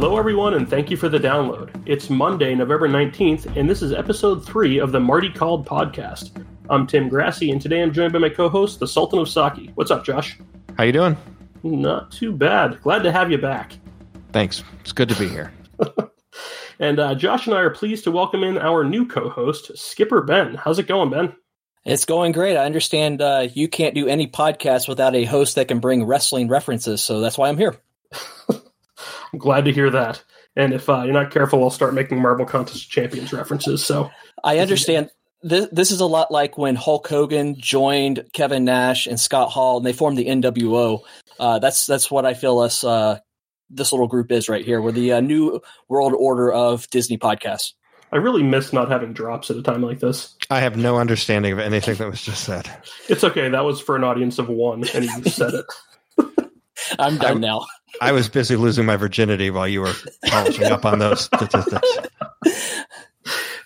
Hello, everyone, and thank you for the download. It's Monday, November 19th, and this is episode three of the Marty Called podcast. I'm Tim Grassi, and today I'm joined by my co host, the Sultan of Saki. What's up, Josh? How you doing? Not too bad. Glad to have you back. Thanks. It's good to be here. and uh, Josh and I are pleased to welcome in our new co host, Skipper Ben. How's it going, Ben? It's going great. I understand uh, you can't do any podcast without a host that can bring wrestling references, so that's why I'm here. I'm glad to hear that. And if uh, you're not careful, I'll start making Marvel Contest of Champions references. So I understand. This, this is a lot like when Hulk Hogan joined Kevin Nash and Scott Hall, and they formed the NWO. Uh, that's that's what I feel us uh, this little group is right here. We're the uh, new world order of Disney podcasts. I really miss not having drops at a time like this. I have no understanding of anything that was just said. It's okay. That was for an audience of one, and you said it. I'm done I'm, now. I was busy losing my virginity while you were polishing up on those statistics.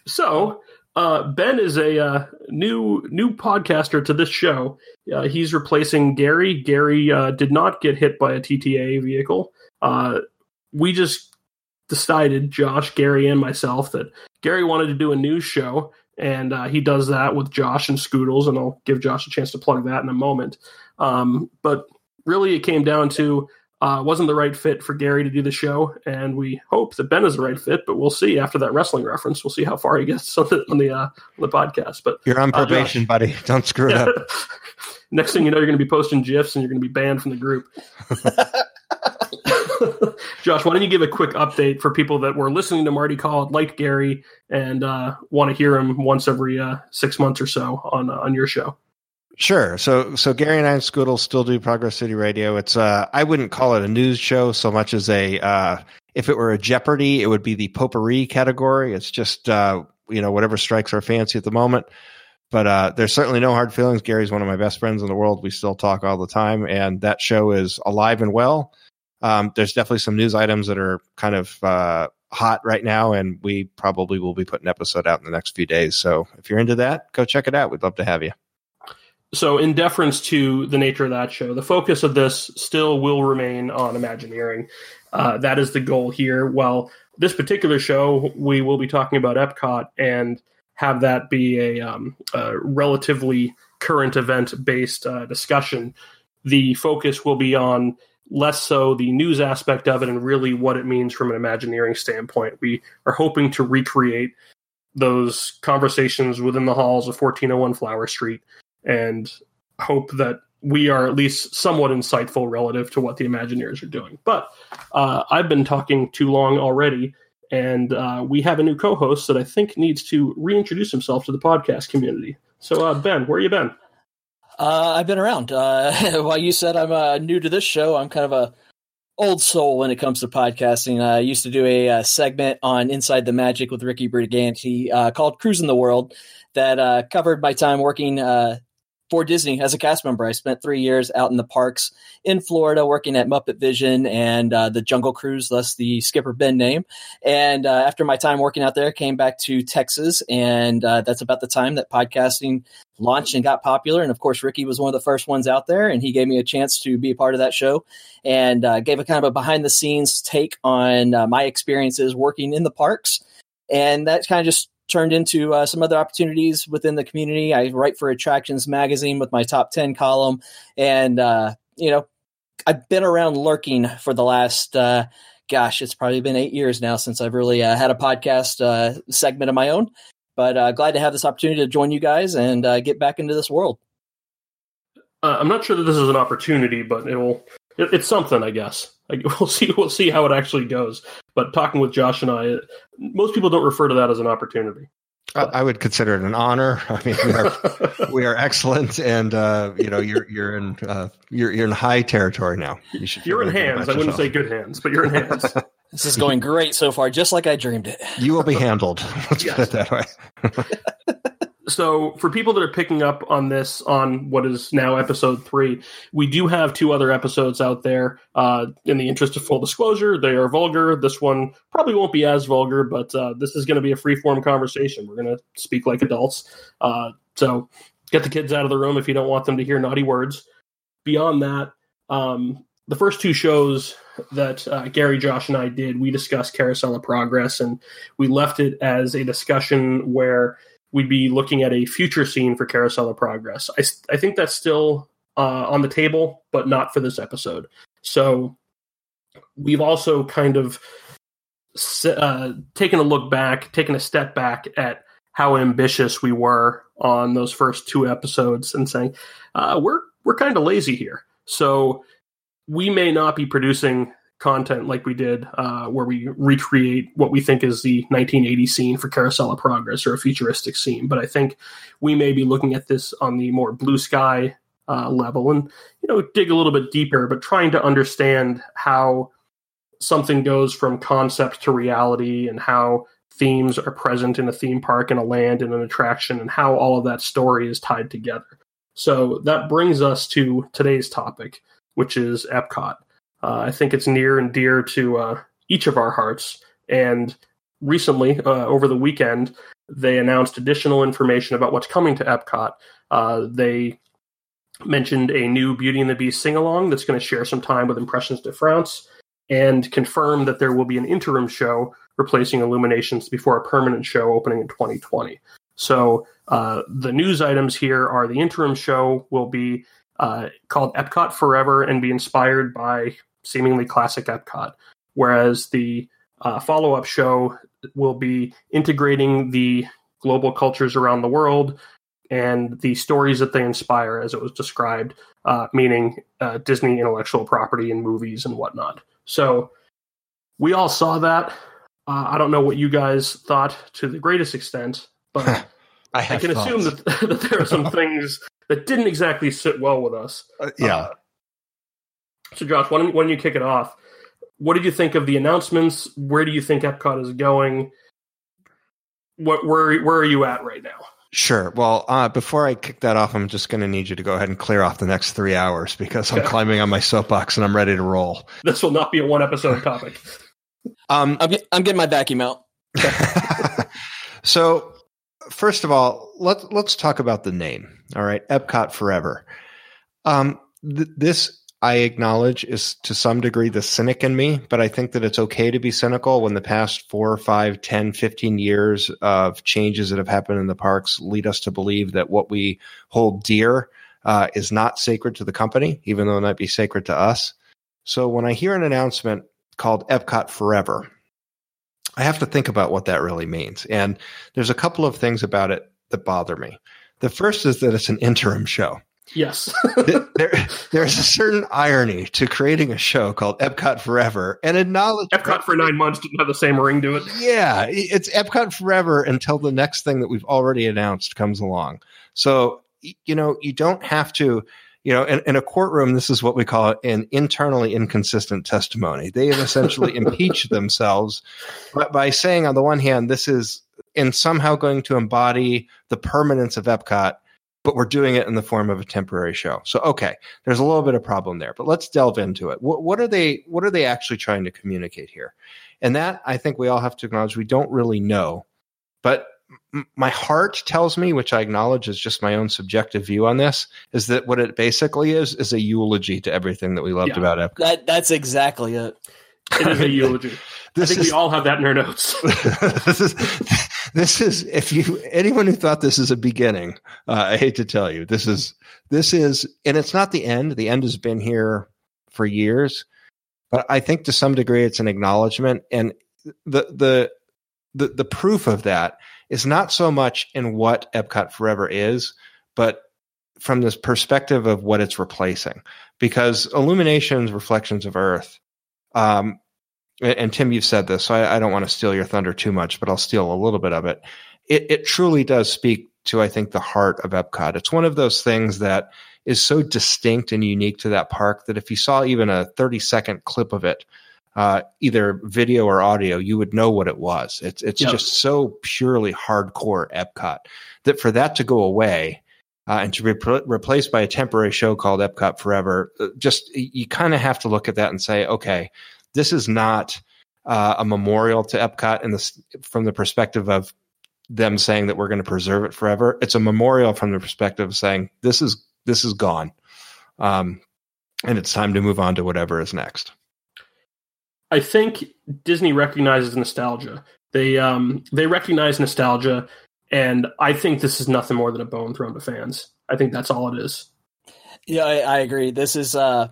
So, uh, Ben is a uh, new new podcaster to this show. Uh, he's replacing Gary. Gary uh, did not get hit by a TTA vehicle. Uh, we just decided, Josh, Gary, and myself, that Gary wanted to do a news show, and uh, he does that with Josh and Scoodles, and I'll give Josh a chance to plug that in a moment. Um, but really, it came down to uh, wasn't the right fit for Gary to do the show, and we hope that Ben is the right fit. But we'll see after that wrestling reference. We'll see how far he gets on the on the, uh, on the podcast. But you're on uh, probation, uh, buddy. Don't screw it up. Next thing you know, you're going to be posting gifs, and you're going to be banned from the group. Josh, why don't you give a quick update for people that were listening to Marty Called, like Gary, and uh, want to hear him once every uh, six months or so on uh, on your show? Sure. So so Gary and I and Scoodle still do Progress City Radio. It's uh I wouldn't call it a news show so much as a uh if it were a Jeopardy, it would be the potpourri category. It's just uh you know whatever strikes our fancy at the moment. But uh there's certainly no hard feelings. Gary's one of my best friends in the world. We still talk all the time and that show is alive and well. Um there's definitely some news items that are kind of uh hot right now and we probably will be putting an episode out in the next few days. So if you're into that, go check it out. We'd love to have you. So, in deference to the nature of that show, the focus of this still will remain on Imagineering. Uh, that is the goal here. While this particular show, we will be talking about Epcot and have that be a, um, a relatively current event based uh, discussion. The focus will be on less so the news aspect of it and really what it means from an Imagineering standpoint. We are hoping to recreate those conversations within the halls of 1401 Flower Street and hope that we are at least somewhat insightful relative to what the Imagineers are doing. But uh, I've been talking too long already, and uh, we have a new co-host that I think needs to reintroduce himself to the podcast community. So, uh, Ben, where you been? Uh, I've been around. Uh, while you said I'm uh, new to this show, I'm kind of a old soul when it comes to podcasting. I used to do a, a segment on Inside the Magic with Ricky Brigante called "Cruising the World" that covered my time working for Disney as a cast member. I spent three years out in the parks in Florida working at Muppet Vision and uh, the Jungle Cruise, thus the Skipper Ben name. And uh, after my time working out there, I came back to Texas, and uh, that's about the time that podcasting launched and got popular. And of course, Ricky was one of the first ones out there, and he gave me a chance to be a part of that show and uh, gave a kind of a behind the scenes take on uh, my experiences working in the parks. And that kind of just turned into uh, some other opportunities within the community. I write for Attractions Magazine with my top 10 column. And, uh, you know, I've been around lurking for the last, uh, gosh, it's probably been eight years now since I've really uh, had a podcast uh, segment of my own. But uh, glad to have this opportunity to join you guys and get back into this world. I'm not sure that this is an opportunity, but it'll it's something, I guess. We'll see. We'll see how it actually goes. But talking with Josh and I, most people don't refer to that as an opportunity. I would consider it an honor. I mean, we are, we are excellent, and uh, you know, you're you're in uh, you're you're in high territory now. You should you're in hands. I wouldn't say good hands, but you're in hands. this is going great so far, just like I dreamed it. You will be handled. Let's yes. put it that way so for people that are picking up on this on what is now episode three we do have two other episodes out there uh, in the interest of full disclosure. They are vulgar. This one probably won't be as vulgar but uh, this is going to be a free form conversation. We're going to speak like adults. Uh, so get the kids out of the room if you don't want them to hear naughty words. Beyond that um, the first two shows that uh, Gary, Josh, and I did, we discussed Carousel of Progress, and we left it as a discussion where we'd be looking at a future scene for Carousel of Progress. I, I think that's still uh, on the table, but not for this episode. So we've also kind of uh, taken a look back, taken a step back at how ambitious we were on those first two episodes, and saying uh, we're we're kind of lazy here. So we may not be producing content like we did, uh, where we recreate what we think is the 1980 scene for Carousel of Progress or a futuristic scene. But I think we may be looking at this on the more blue sky uh, level and you know dig a little bit deeper, but trying to understand how something goes from concept to reality and how themes are present in a theme park and a land and an attraction and how all of that story is tied together. So that brings us to today's topic, which is Epcot. Uh, I think it's near and dear to uh, each of our hearts. And recently, uh, over the weekend, they announced additional information about what's coming to Epcot. Uh, they mentioned a new Beauty and the Beast sing along that's going to share some time with Impressions de France and confirmed that there will be an interim show replacing Illuminations before a permanent show opening in 2020. So uh, the news items here are the interim show will be uh, called Epcot Forever and be inspired by seemingly classic Epcot, whereas the uh, follow up show will be integrating the global cultures around the world and the stories that they inspire, as it was described, uh, meaning uh, Disney intellectual property and movies and whatnot. So we all saw that. Uh, I don't know what you guys thought to the greatest extent, but I, I, can thoughts. assume that, that there are some things that didn't exactly sit well with us. Uh, yeah. Uh, so, Josh, why don't, why don't you kick it off? What did you think of the announcements? Where do you think Epcot is going? What where where are you at right now? Sure. Well, uh, before I kick that off, I'm just going to need you to go ahead and clear off the next three hours because I'm climbing on my soapbox and I'm ready to roll. This will not be a one episode topic. um, I'm, get, I'm getting my vacuum out. so, first of all, let's let's talk about the name. All right, Epcot Forever. Um, th- this I acknowledge is to some degree the cynic in me, but I think that it's okay to be cynical when the past four, five, 10, 15 years of changes that have happened in the parks lead us to believe that what we hold dear uh, is not sacred to the company, even though it might be sacred to us. So when I hear an announcement called Epcot Forever, I have to think about what that really means. And there's a couple of things about it that bother me. The first is that it's an interim show. Yes. there, there's a certain irony to creating a show called Epcot Forever and acknowledge Epcot for nine months didn't have the same ring to it. Yeah, it's Epcot Forever until the next thing that we've already announced comes along. So, you know, you don't have to, you know, in, in a courtroom, this is what we call an internally inconsistent testimony. They have essentially impeached themselves by, by saying, on the one hand, this is and somehow going to embody the permanence of Epcot but we're doing it in the form of a temporary show. So okay, there's a little bit of problem there, but let's delve into it. What, what are they what are they actually trying to communicate here? And that I think we all have to acknowledge we don't really know. But m- my heart tells me, which I acknowledge is just my own subjective view on this, is that what it basically is is a eulogy to everything that we loved yeah, about Epcot. That, that's exactly it. It is a eulogy. I think is, we all have that in our notes. this is this is if you anyone who thought this is a beginning, uh, I hate to tell you, this is this is, and it's not the end. The end has been here for years, but I think to some degree it's an acknowledgement, and the the the the proof of that is not so much in what Epcot Forever is, but from this perspective of what it's replacing. Because Illuminations, Reflections of Earth, um, and Tim, you've said this, so I, I don't want to steal your thunder too much, but I'll steal a little bit of it. It, it truly does speak to, I think, the heart of Epcot. It's one of those things that is so distinct and unique to that park that if you saw even a 30 second clip of it, uh, either video or audio, you would know what it was. It's it's yep. just so purely hardcore Epcot that for that to go away uh, and to be re- replaced by a temporary show called Epcot Forever, uh, just you kind of have to look at that and say, okay, this is not uh, a memorial to Epcot in this from the perspective of them saying that we're going to preserve it forever. It's a memorial from the perspective of saying this is this is gone. Um, and it's time to move on to whatever is next. I think Disney recognizes nostalgia. They um, they recognize nostalgia, and I think this is nothing more than a bone thrown to fans. I think that's all it is. Yeah, I, I agree. This is uh,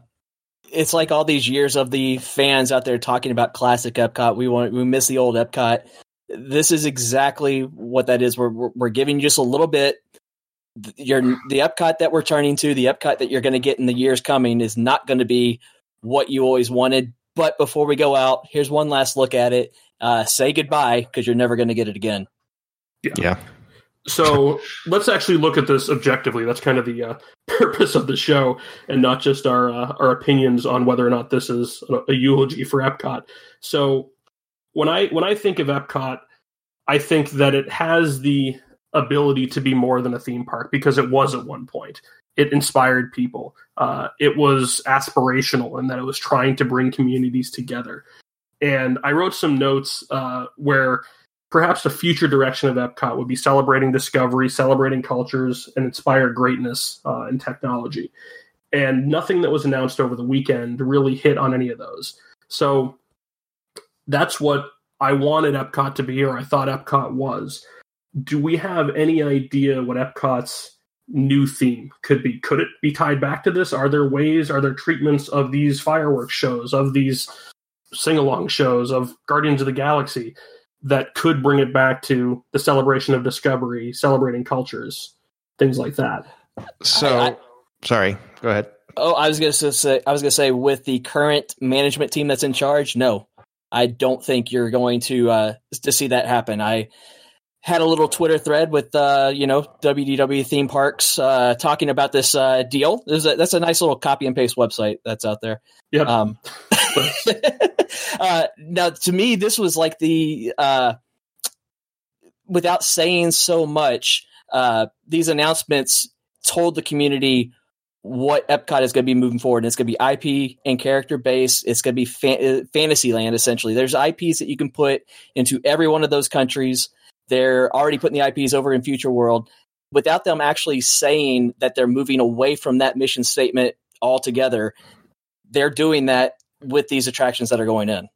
it's like all these years of the fans out there talking about classic Epcot. We want we miss the old Epcot. This is exactly what that is. We're we're, giving you just a little bit. You're the Epcot that we're turning to, the Epcot that you're going to get in the years coming is not going to be what you always wanted. But before we go out, here's one last look at it. Uh, say goodbye because you're never going to get it again. Yeah. yeah. So let's actually look at this objectively. That's kind of the uh, purpose of the show, and not just our uh, our opinions on whether or not this is a, eulogy for Epcot. So when I when I think of Epcot, I think that it has the ability to be more than a theme park because it was at one point. It inspired people. Uh, it was aspirational in that it was trying to bring communities together. And I wrote some notes uh, where perhaps the future direction of Epcot would be celebrating discovery, celebrating cultures, and inspire greatness uh, in technology. And nothing that was announced over the weekend really hit on any of those. So that's what I wanted Epcot to be, or I thought Epcot was. Do we have any idea what Epcot's new theme could be? Could it be tied back to this? Are there ways, are there treatments of these fireworks shows, of these sing along shows, of Guardians of the Galaxy that could bring it back to the celebration of discovery, celebrating cultures, things like that? So, I, I, sorry, go ahead. Oh, I was going to say, I was going to say, with the current management team that's in charge, no, I don't think you're going to uh, to see that happen. I had a little Twitter thread with uh, you know WDW theme parks uh, talking about this uh, deal. A, that's a nice little copy and paste website that's out there. Yeah. Um, uh, now, to me, this was like the uh, without saying so much. Uh, these announcements told the community what Epcot is going to be moving forward. And it's going to be IP and character based. It's going to be fa- fantasy land essentially. There's IPs that you can put into every one of those countries they're already putting the IPs over in Future World without them actually saying that they're moving away from that mission statement altogether. They're doing that with these attractions that are going in.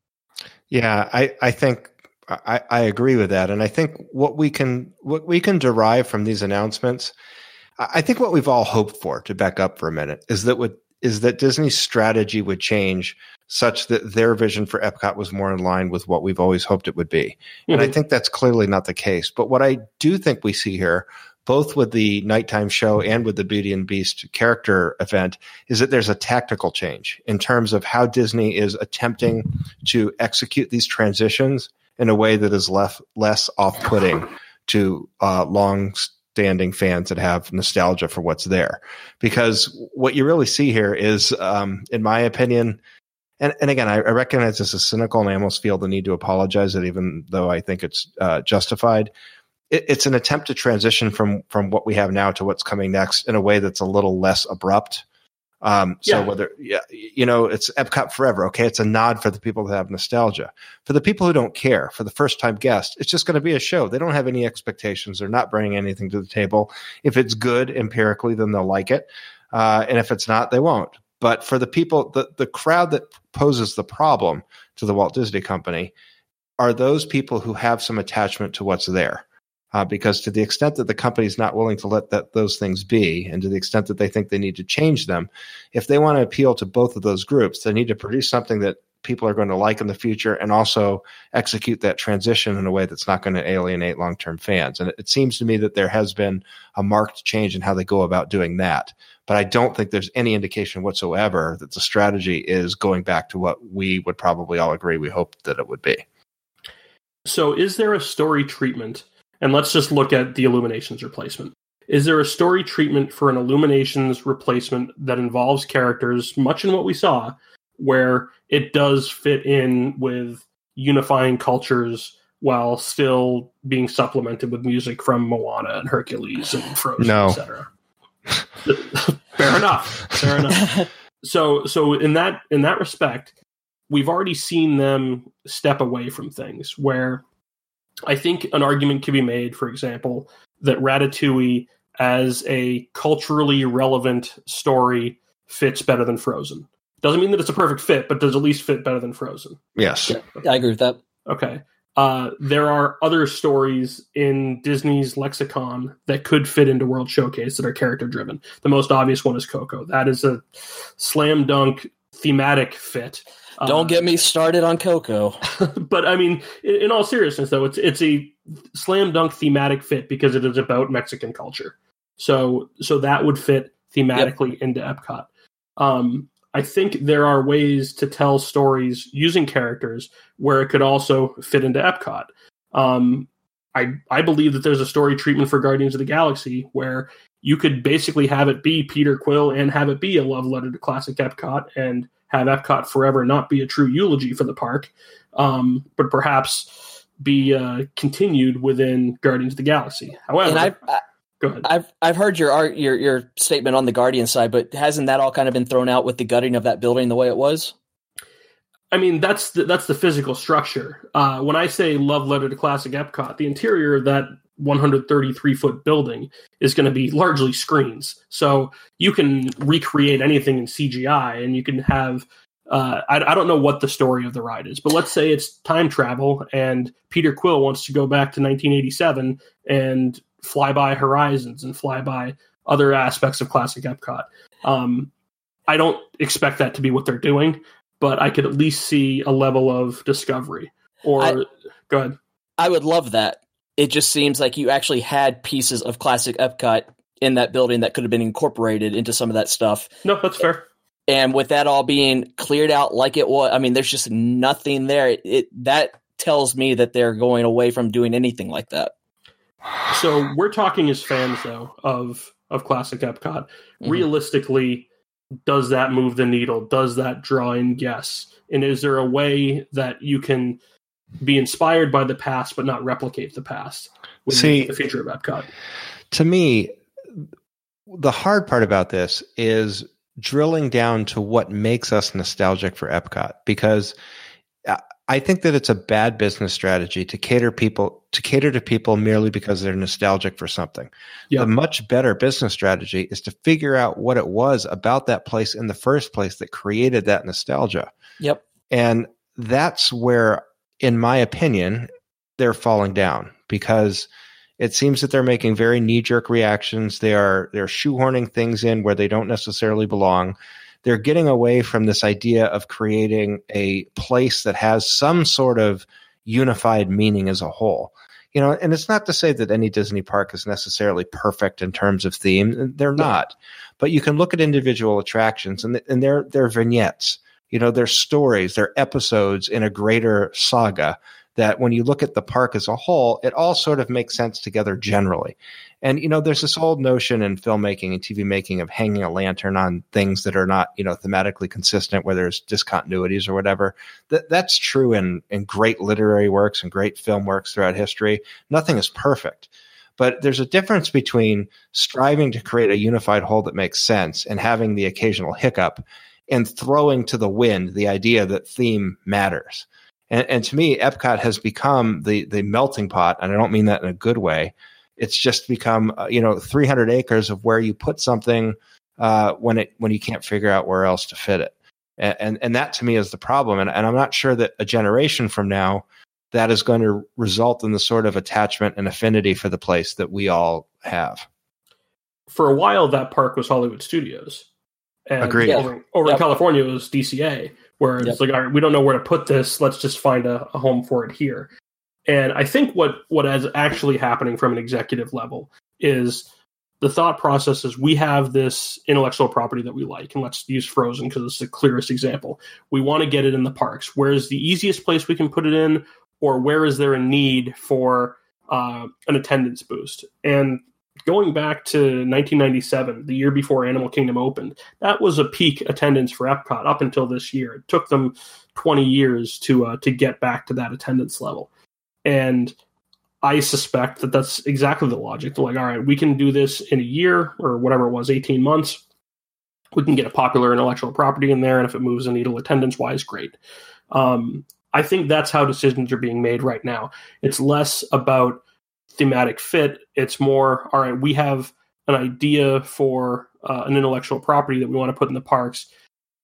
Yeah, I, I think I, I agree with that. And I think what we can what we can derive from these announcements, I think what we've all hoped for, to back up for a minute, is that what is that Disney's strategy would change such that their vision for Epcot was more in line with what we've always hoped it would be. Mm-hmm. And I mm-hmm. think that's clearly not the case. But what I do think we see here, both with the nighttime show and with the Beauty and Beast character event, is that there's a tactical change in terms of how Disney is attempting to execute these transitions in a way that is less less off putting to uh, long standing fans that have nostalgia for what's there. Because what you really see here is, um, in my opinion, and, and again, I, I, recognize this is cynical and I almost feel the need to apologize that even though I think it's uh, justified. It, it's an attempt to transition from from what we have now to what's coming next in a way that's a little less abrupt. Um, so yeah. whether yeah, you know, it's Epcot forever. Okay, it's a nod for the people that have nostalgia. For the people who don't care, for the first time guest, it's just going to be a show. They don't have any expectations. They're not bringing anything to the table. If it's good empirically, then they'll like it, uh, and if it's not, they won't. But for the people, the, the crowd that poses the problem to the Walt Disney Company are those people who have some attachment to what's there. Uh, because to the extent that the company is not willing to let that those things be, and to the extent that they think they need to change them, if they want to appeal to both of those groups, they need to produce something that people are going to like in the future and also execute that transition in a way that's not going to alienate long term fans. And it, it, seems to me that there has been a marked change in how they go about doing that. But I don't think there's any indication whatsoever that the strategy is going back to what we would probably all agree we hoped that it would be. So, is there a story treatment? And let's just look at the Illuminations replacement. Is there a story treatment for an Illuminations replacement that involves characters, much in what we saw, where it does fit in with unifying cultures while still being supplemented with music from Moana and Hercules and Frozen, no. etc. Fair enough. Fair enough. so so in that in that respect, we've already seen them step away from things where I think an argument could be made, for example, that Ratatouille as a culturally relevant story fits better than Frozen. Doesn't mean that it's a perfect fit, but does at least fit better than Frozen. Yes. Yeah, I agree with that. Okay. Uh, there are other stories in Disney's lexicon that could fit into World Showcase that are character driven. The most obvious one is Coco. That is a slam dunk thematic fit. Don't uh, get me started on Coco. but I mean, in, in, all seriousness, though, it's it's a slam dunk thematic fit because it is about Mexican culture. So so that would fit thematically yep. into Epcot. Um, I think there are ways to tell stories using characters where it could also fit into Epcot. Um, I I believe that there's a story treatment for Guardians of the Galaxy where you could basically have it be Peter Quill and have it be a love letter to classic Epcot and have Epcot forever not be a true eulogy for the park, um, but perhaps be uh, continued within Guardians of the Galaxy. However, Go ahead. I've I've heard your your your statement on the Guardian side, but hasn't that all kind of been thrown out with the gutting of that building the way it was? I mean, that's the, that's the physical structure. Uh, when I say love letter to classic Epcot, the interior of that 133 foot building is going to be largely screens. So you can recreate anything in CGI, and you can have. Uh, I, I don't know what the story of the ride is, but let's say it's time travel, and Peter Quill wants to go back to 1987 and fly by Horizons and fly by other aspects of classic Epcot. Um, I don't expect that to be what they're doing, but I could at least see a level of discovery. Or I, go ahead. I would love that. It just seems like you actually had pieces of classic Epcot in that building that could have been incorporated into some of that stuff. No, that's fair. And with that all being cleared out like it was, I mean, there's just nothing there. It, it that tells me that they're going away from doing anything like that. So we're talking as fans though of of classic Epcot. Mm-hmm. Realistically, does that move the needle? Does that draw in guests? And is there a way that you can be inspired by the past but not replicate the past with See, the future of Epcot? To me, the hard part about this is drilling down to what makes us nostalgic for Epcot because I think that it's a bad business strategy to cater people to cater to people merely because they're nostalgic for something. Yep. The much better business strategy is to figure out what it was about that place in the first place that created that nostalgia. Yep. And that's where, in my opinion, they're falling down because it seems that they're making very knee jerk reactions. They are they're shoehorning things in where they don't necessarily belong they're getting away from this idea of creating a place that has some sort of unified meaning as a whole. You know, and it's not to say that any Disney park is necessarily perfect in terms of theme. They're not. But you can look at individual attractions and, and they're, they're vignettes. You know, they're stories, they're episodes in a greater saga that when you look at the park as a whole, it all sort of makes sense together generally. And you know, there's this old notion in filmmaking and TV making of hanging a lantern on things that are not, you know, thematically consistent, where there's discontinuities or whatever. That that's true in in great literary works and great film works throughout history. Nothing is perfect. But there's a difference between striving to create a unified whole that makes sense and having the occasional hiccup and throwing to the wind the idea that theme matters. And, and to me, Epcot has become the the melting pot, and I don't mean that in a good way. It's just become uh, you know 300 acres of where you put something uh, when it when you can't figure out where else to fit it, and and, and that to me is the problem. And, and I'm not sure that a generation from now that is going to result in the sort of attachment and affinity for the place that we all have. For a while, that park was Hollywood Studios. And Agreed. Over, over yep. in California, it was DCA where it's yep. like, all right, we don't know where to put this. Let's just find a, a home for it here. And I think what what is actually happening from an executive level is the thought process is we have this intellectual property that we like, and let's use Frozen because it's the clearest example. We want to get it in the parks. Where is the easiest place we can put it in, or where is there a need for uh, an attendance boost? And going back to 1997, the year before Animal Kingdom opened, that was a peak attendance for Epcot up until this year. It took them 20 years to uh, to get back to that attendance level, and I suspect that that's exactly the logic. They're like, all right, we can do this in a year or whatever it was, 18 months. We can get a popular intellectual property in there, and if it moves the needle attendance wise, great. Um, I think that's how decisions are being made right now. It's less about thematic fit. It's more, all right, we have an idea for uh, an intellectual property that we want to put in the parks,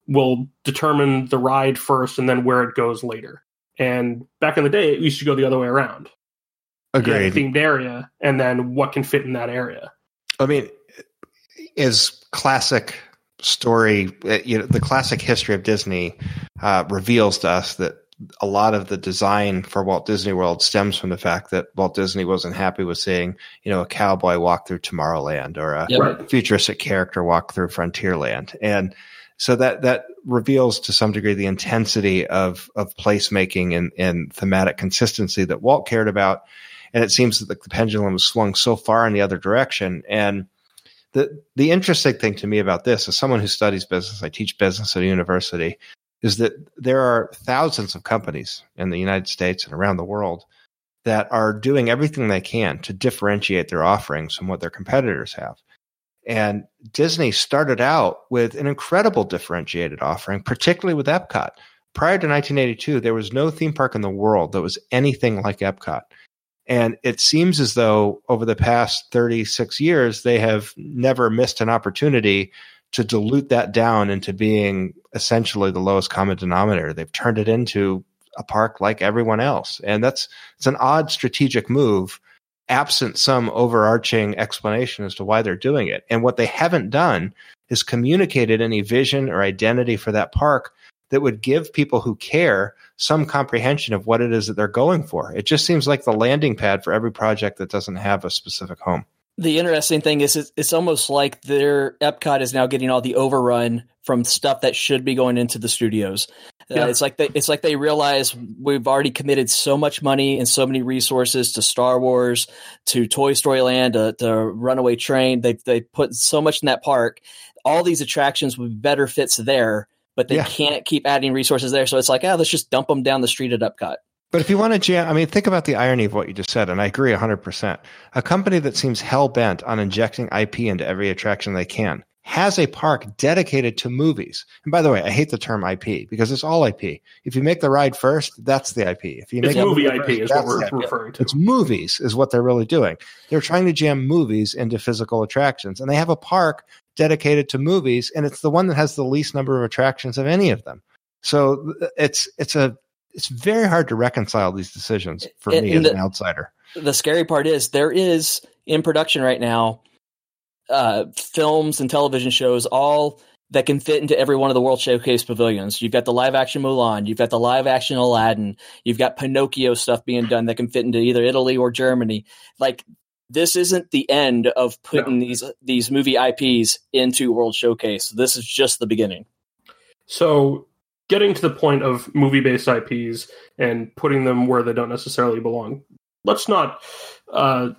we'll determine the ride first and then where it goes later. And back in the day, it used to go the other way around. Agreed. themed area, and then what can fit in that area. I mean, is classic story, uh, you know, the classic history of Disney uh, reveals to us that a lot of the design for Walt Disney World stems from the fact that Walt Disney wasn't happy with seeing, you know, a cowboy walk through Tomorrowland or a Yep. futuristic character walk through Frontierland. And so that that reveals to some degree the intensity of of placemaking and, and thematic consistency that Walt cared about. And it seems that the, the pendulum was swung so far in the other direction. And the the interesting thing to me about this, as someone who studies business, I teach business at a university, is that there are thousands of companies in the United States and around the world that are doing everything they can to differentiate their offerings from what their competitors have. And Disney started out with an incredible differentiated offering, particularly with Epcot. Prior to 1982, there was no theme park in the world that was anything like Epcot. And it seems as though over the past 36 years, they have never missed an opportunity to dilute that down into being essentially the lowest common denominator. They've turned it into a park like everyone else. And that's it's an odd strategic move absent some overarching explanation as to why they're doing it. And what they haven't done is communicated any vision or identity for that park that would give people who care some comprehension of what it is that they're going for. It just seems like the landing pad for every project that doesn't have a specific home. The interesting thing is, it's, it's almost like their Epcot is now getting all the overrun from stuff that should be going into the studios. Uh, it's like they, it's like they realize we've already committed so much money and so many resources to Star Wars, to Toy Story Land, to, to Runaway Train. They they put so much in that park. All these attractions would be better fits there, but they Yeah. can't keep adding resources there. So it's like, ah, let's just dump them down the street at Epcot. But if you want to jam, I mean, think about the irony of what you just said, and I agree 100%. A company that seems hell bent on injecting IP into every attraction they can has a park dedicated to movies. And by the way, I hate the term IP because it's all IP. If you make the ride first, that's the IP. If you It's make a movie movie IP first, is what we're referring to. It's movies is what they're really doing. They're trying to jam movies into physical attractions, and they have a park dedicated to movies, and it's the one that has the least number of attractions of any of them. So uh, it's it's a it's very hard to reconcile these decisions for And- me and as the- an outsider. the scary part is there is in production right now uh, films and television shows all that can fit into every one of the World Showcase pavilions. You've got the live action Mulan, you've got the live action Aladdin, you've got Pinocchio stuff being done that can fit into either Italy or Germany. Like this isn't the end of putting these these movie IPs into World Showcase. This is just the beginning. So, getting to the point of movie based IPs and putting them where they don't necessarily belong, let's not uh,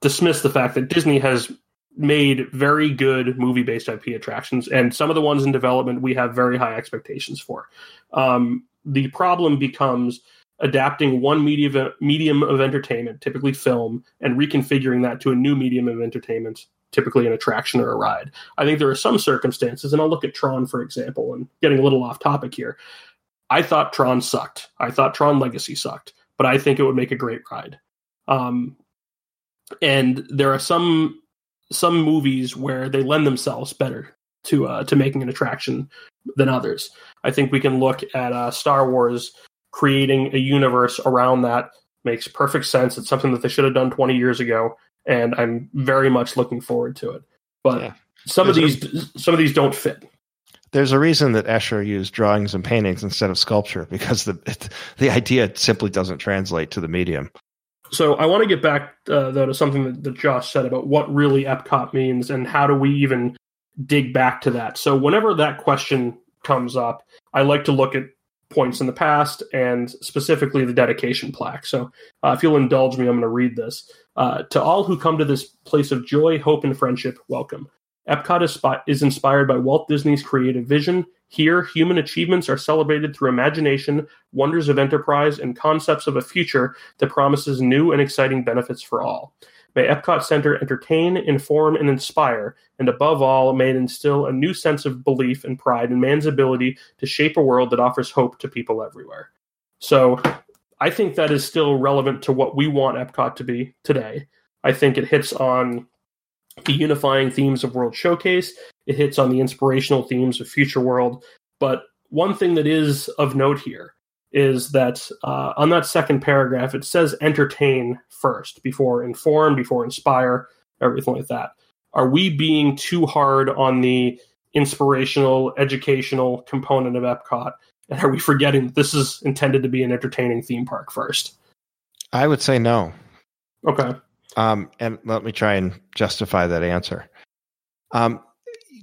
dismiss the fact that Disney has made very good movie based IP attractions, and some of the ones in development we have very high expectations for. Um, the problem becomes adapting one media, medium of entertainment, typically film, and reconfiguring that to a new medium of entertainment, typically an attraction or a ride. I think there are some circumstances, and I'll look at Tron for example, and getting a little off topic here. I thought Tron sucked. I thought Tron Legacy sucked, but I think it would make a great ride. Um, and there are some some movies where they lend themselves better to uh, to making an attraction than others. I think we can look at uh, Star Wars creating a universe around that makes perfect sense. It's something that they should have done 20 years ago, and I'm very much looking forward to it. But Yeah. some of There's these some of these don't fit. There's a reason that Escher used drawings and paintings instead of sculpture because the it, the idea simply doesn't translate to the medium. So I want to get back uh, though to something that, that Josh said about what really Epcot means and how do we even dig back to that. So whenever that question comes up, I like to look at points in the past and specifically the dedication plaque. So uh, if you'll indulge me, I'm going to read this. Uh, to all who come to this place of joy, hope, and friendship, welcome. Epcot is, is inspired by Walt Disney's creative vision. Here, human achievements are celebrated through imagination, wonders of enterprise, and concepts of a future that promises new and exciting benefits for all. May Epcot Center entertain, inform, and inspire, and above all, may it instill a new sense of belief and pride in man's ability to shape a world that offers hope to people everywhere. So, I think that is still relevant to what we want Epcot to be today. I think it hits on the unifying themes of World Showcase. It hits on the inspirational themes of Future World. But one thing that is of note here is that uh, on that second paragraph, it says entertain first before inform, before inspire, everything like that. Are we being too hard on the inspirational, educational component of Epcot? And are we forgetting that this is intended to be an entertaining theme park first? I would say no. Okay. Um, and let me try and justify that answer. Um,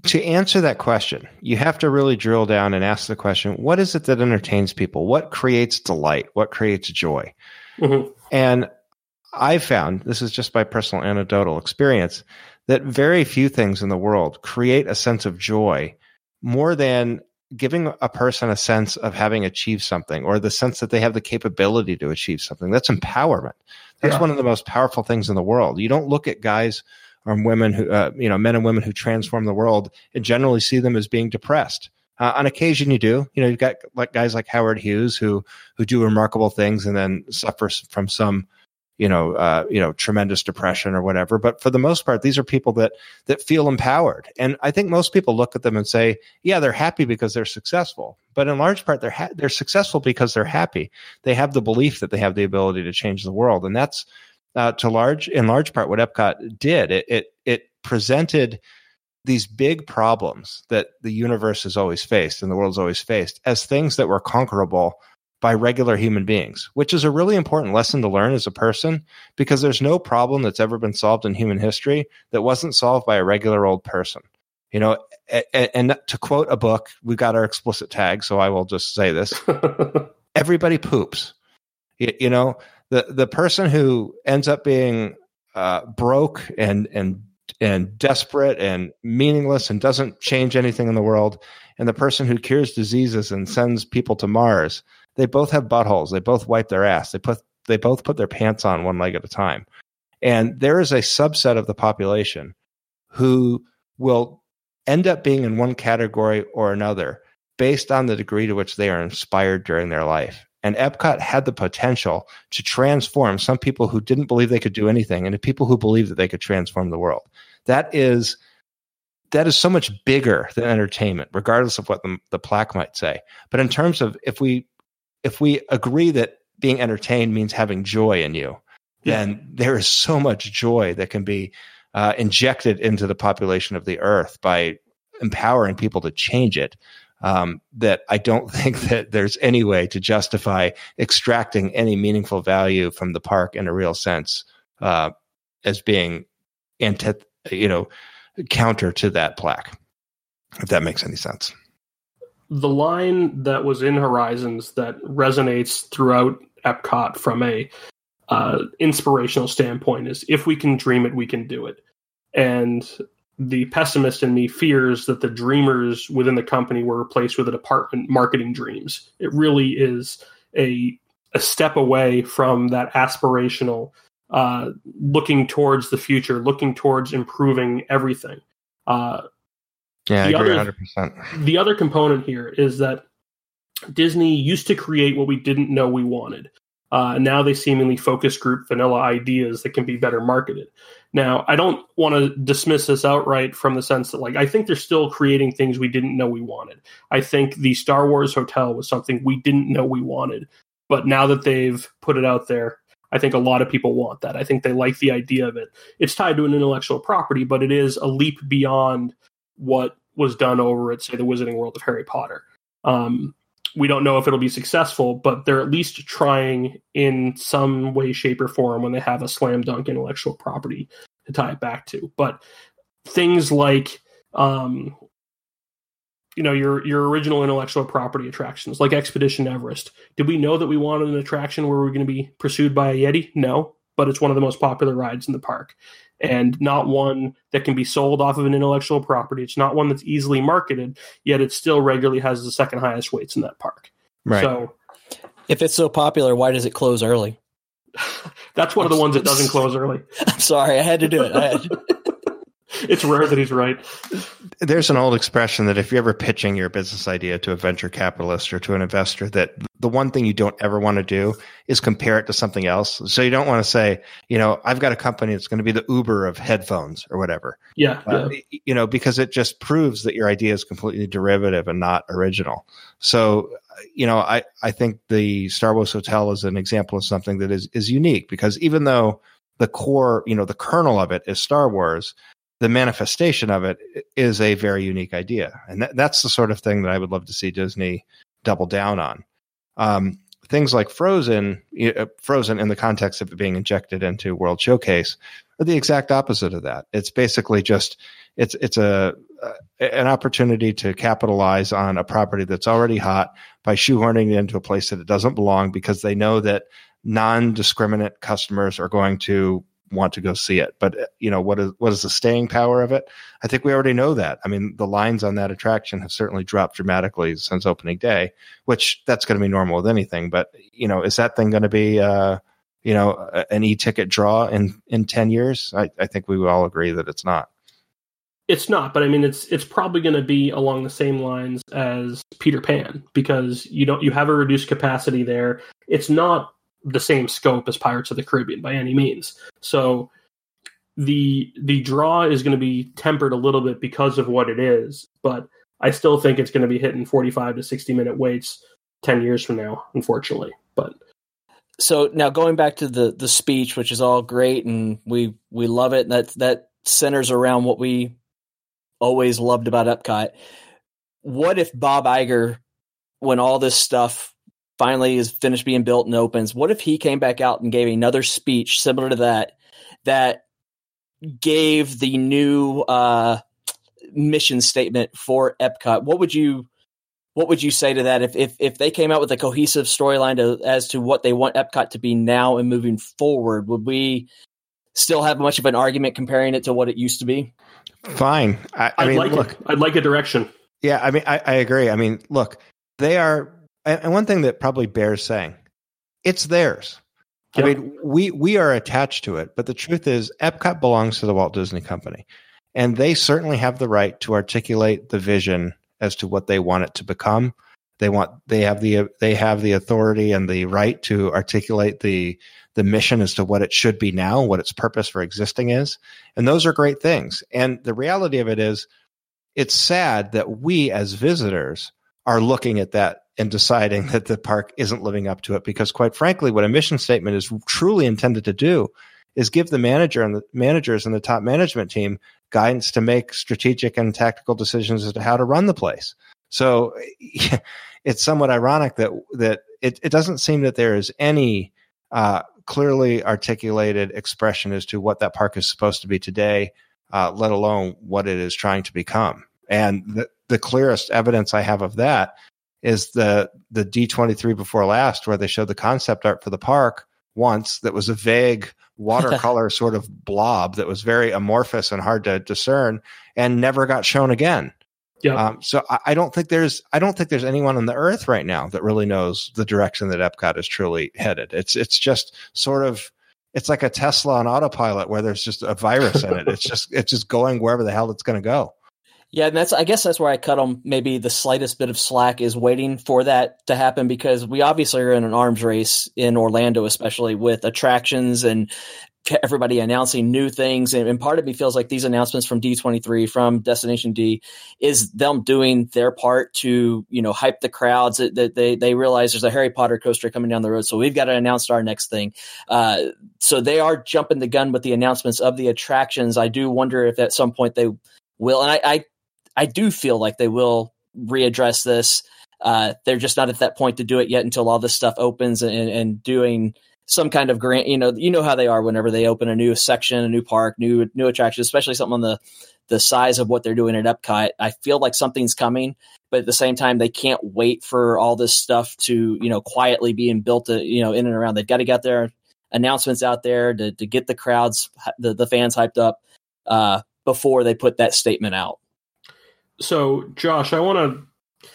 to answer that question, you have to really drill down and ask the question what is it that entertains people? What creates delight? What creates joy? Mm-hmm. And I found this is just by personal anecdotal experience that very few things in the world create a sense of joy more than giving a person a sense of having achieved something or the sense that they have the capability to achieve something. That's empowerment. That's yeah. one of the most powerful things in the world. You don't look at guys or women who, uh, you know, men and women who transform the world and generally see them as being depressed. Uh, on occasion, you do. You know, you've got like guys like Howard Hughes who who do remarkable things and then suffers from some you know, uh, you know, tremendous depression or whatever. But for the most part, these are people that that feel empowered, and I think most people look at them and say, "Yeah, they're happy because they're successful." But in large part, they're ha- they're successful because they're happy. They have the belief that they have the ability to change the world, and that's uh, to large in large part what Epcot did. It it, it presented these big problems that the universe has always faced and the world's always faced as things that were conquerable by regular human beings, which is a really important lesson to learn as a person because there's no problem that's ever been solved in human history that wasn't solved by a regular old person. You know, and, and to quote a book, we got our explicit tag, so I will just say this. Everybody poops. You, you, know, the the person who ends up being uh, broke and and and desperate and meaningless and doesn't change anything in the world, and the person who cures diseases and sends people to Mars they both have buttholes. They both wipe their ass. They put they both put their pants on one leg at a time. And there is a subset of the population who will end up being in one category or another based on the degree to which they are inspired during their life. And Epcot had the potential to transform some people who didn't believe they could do anything into people who believed that they could transform the world. That is that is so much bigger than entertainment, regardless of what the, the plaque might say. But in terms of if we if we agree that being entertained means having joy in you, yeah. then there is so much joy that can be uh, injected into the population of the earth by empowering people to change it. Um, that I don't think that there's any way to justify extracting any meaningful value from the park in a real sense uh, as being anti, you know, counter to that plaque. If that makes any sense the line that was in Horizons that resonates throughout Epcot from a uh, inspirational standpoint is if we can dream it, we can do it. And the pessimist in me fears that the dreamers within the company were replaced with a department marketing dreams. It really is a a step away from that aspirational uh, looking towards the future, looking towards improving everything. Uh, yeah, the I agree other, 100%. The other component here is that Disney used to create what we didn't know we wanted. Uh, now they seemingly focus group vanilla ideas that can be better marketed. Now, I don't want to dismiss this outright from the sense that, like, I think they're still creating things we didn't know we wanted. I think the Star Wars Hotel was something we didn't know we wanted. But now that they've put it out there, I think a lot of people want that. I think they like the idea of it. It's tied to an intellectual property, but it is a leap beyond what was done over at, say, the Wizarding World of Harry Potter. Um, we don't know if it'll be successful, but they're at least trying in some way, shape, or form when they have a slam dunk intellectual property to tie it back to. But things like, um, you know, your your original intellectual property attractions, like Expedition Everest. Did we know that we wanted an attraction where we are going to be pursued by a Yeti? No, but it's one of the most popular rides in the park and not one that can be sold off of an intellectual property. It's not one that's easily marketed, yet it still regularly has the second highest waits in that park. Right. So, if it's so popular, why does it close early? that's one of the ones that doesn't close early. I'm sorry, I had to do it. it's rare that he's right. There's an old expression that if you're ever pitching your business idea to a venture capitalist or to an investor, that the one thing you don't ever want to do is compare it to something else. So you don't want to say, you know, I've got a company that's going to be the Uber of headphones or whatever. Yeah, uh, yeah. You know, because it just proves that your idea is completely derivative and not original. So, you know, I, I think the Star Wars Hotel is an example of something that is, is unique because even though the core, you know, the kernel of it is Star Wars, the manifestation of it is a very unique idea. And that, that's the sort of thing that I would love to see Disney double down on. Um, things like Frozen, uh, Frozen in the context of it being injected into World Showcase, are the exact opposite of that. It's basically just it's it's a uh, an opportunity to capitalize on a property that's already hot by shoehorning it into a place that it doesn't belong because they know that non-discriminate customers are going to want to go see it. But uh, you know what is what is the staying power of it? I think we already know that. I mean, the lines on that attraction have certainly dropped dramatically since opening day, which that's going to be normal with anything. But you know, is that thing going to be uh, you know an e-ticket draw in in ten years? I, I think we would all agree that it's not. It's not, but I mean, it's it's probably going to be along the same lines as Peter Pan because you don't you have a reduced capacity there. It's not the same scope as Pirates of the Caribbean by any means. So the the draw is going to be tempered a little bit because of what it is, but I still think it's going to be hitting 45 to 60 minute waits 10 years from now, unfortunately. But so now going back to the the speech, which is all great and we we love it. and That that centers around what we always loved about Epcot. What if Bob Iger, when all this stuff finally is finished being built and opens. What if he came back out and gave another speech similar to that that gave the new uh, mission statement for Epcot? What would you what would you say to that if if, if they came out with a cohesive storyline as to what they want Epcot to be now and moving forward? Would we still have much of an argument comparing it to what it used to be? Fine. I, I mean, like look, it. I'd like a direction. Yeah, I mean, I, I agree. I mean, look, they are and one thing that probably bears saying, it's theirs. Yep. I mean, we we are attached to it, but the truth is, Epcot belongs to the Walt Disney Company, and they certainly have the right to articulate the vision as to what they want it to become. They want they have the they have the authority and the right to articulate the the mission as to what it should be now, what its purpose for existing is, and those are great things. And the reality of it is, it's sad that we as visitors are looking at that and deciding that the park isn't living up to it. Because quite frankly, what a mission statement is truly intended to do is give the manager and the managers and the top management team guidance to make strategic and tactical decisions as to how to run the place. So it's somewhat ironic that that it, it doesn't seem that there is any uh, clearly articulated expression as to what that park is supposed to be today, uh, let alone what it is trying to become. And the, the clearest evidence I have of that is the the D23 before last where they showed the concept art for the park once that was a vague watercolor sort of blob that was very amorphous and hard to discern and never got shown again. Yeah. Um, so I, I, don't think there's I don't think there's anyone on the earth right now that really knows the direction that Epcot is truly headed. It's it's just sort of it's like a Tesla on autopilot where there's just a virus in it. It's just it's just going wherever the hell it's going to go. Yeah, and that's I guess that's where I cut them. Maybe the slightest bit of slack is waiting for that to happen because we obviously are in an arms race in Orlando, especially with attractions and everybody announcing new things. And, and part of me feels like these announcements from D23, from Destination D, is them doing their part to you know hype the crowds. That they they realize there's a Harry Potter coaster coming down the road, so we've got to announce our next thing. Uh, so they are jumping the gun with the announcements of the attractions. I do wonder if at some point they will, and I, I I do feel like they will readdress this. Uh, they're just not at that point to do it yet until all this stuff opens and, and doing some kind of grant. You know, you know how they are whenever they open a new section, a new park, new new attraction, especially something on the the size of what they're doing at Epcot. I feel like something's coming, but at the same time, they can't wait for all this stuff to you know quietly being built. To, you know, in and around. They've got to get their announcements out there to to get the crowds, the the fans hyped up uh, before they put that statement out. So, Josh, I want to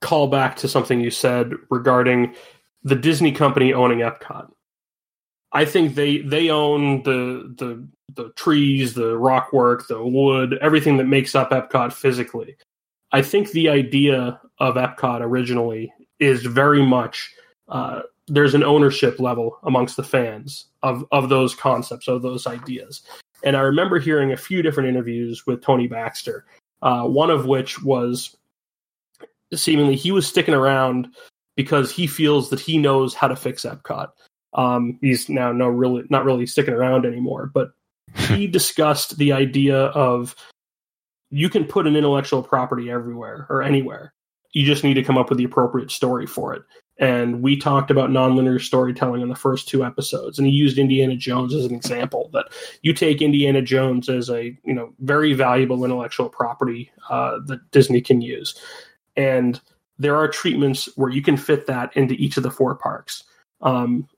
call back to something you said regarding the Disney company owning Epcot. I think they they own the the the trees, the rock work, the wood, everything that makes up Epcot physically. I think the idea of Epcot originally is very much uh, there's an ownership level amongst the fans of of those concepts of those ideas. And I remember hearing a few different interviews with Tony Baxter, uh, one of which was seemingly he was sticking around because he feels that he knows how to fix Epcot. Um, he's now no really not really sticking around anymore, but he discussed the idea of you can put an intellectual property everywhere or anywhere. You just need to come up with the appropriate story for it. And we talked about nonlinear storytelling in the first two episodes, and he used Indiana Jones as an example. That you take Indiana Jones as a you know very valuable intellectual property uh, that Disney can use, and there are treatments where you can fit that into each of the four parks. Um,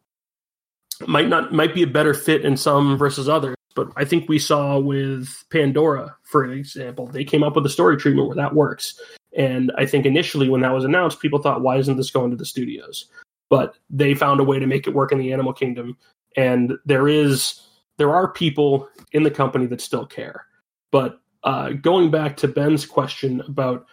might not might be a better fit in some versus others, but I think we saw with Pandora, for example, they came up with a story treatment where that works. And I think initially when that was announced, people thought, why isn't this going to the studios? But they found a way to make it work in the animal kingdom. And there is there are people in the company that still care. But uh, going back to Ben's question about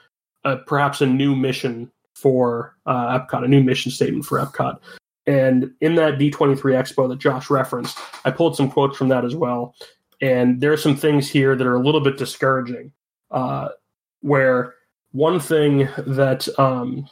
uh, perhaps a new mission for uh, Epcot, a new mission statement for Epcot. And in that D23 Expo that Josh referenced, I pulled some quotes from that as well. And there are some things here that are a little bit discouraging. Uh, where one thing that um,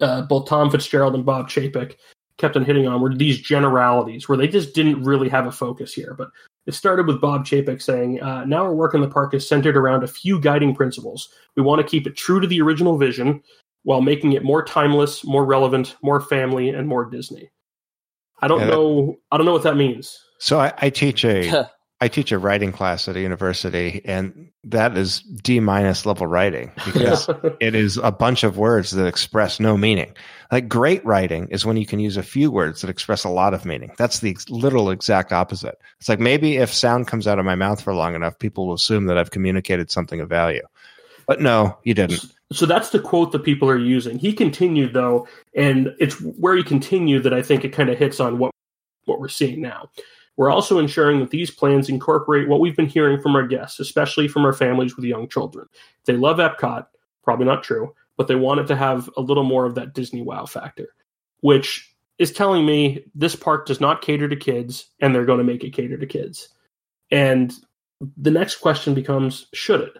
uh, both Tom Fitzgerald and Bob Chapek kept on hitting on were these generalities, where they just didn't really have a focus here. But it started with Bob Chapek saying, uh, Now our work in the park is centered around a few guiding principles. We want to keep it true to the original vision while making it more timeless, more relevant, more family, and more Disney. I don't yeah, know. I don't know what that means. So I, I teach a I teach a writing class at a university, and that is D minus level writing because yeah. it is a bunch of words that express no meaning. Like great writing is when you can use a few words that express a lot of meaning. That's the literal exact opposite. It's like maybe if sound comes out of my mouth for long enough, people will assume that I've communicated something of value. But no, you didn't. So that's the quote that people are using. He continued though, and it's where he continued that I think it kind of hits on what what we're seeing now. We're also ensuring that these plans incorporate what we've been hearing from our guests, especially from our families with young children. They love Epcot, probably not true, but they want it to have a little more of that Disney wow factor, which is telling me this park does not cater to kids and they're going to make it cater to kids. And the next question becomes should it?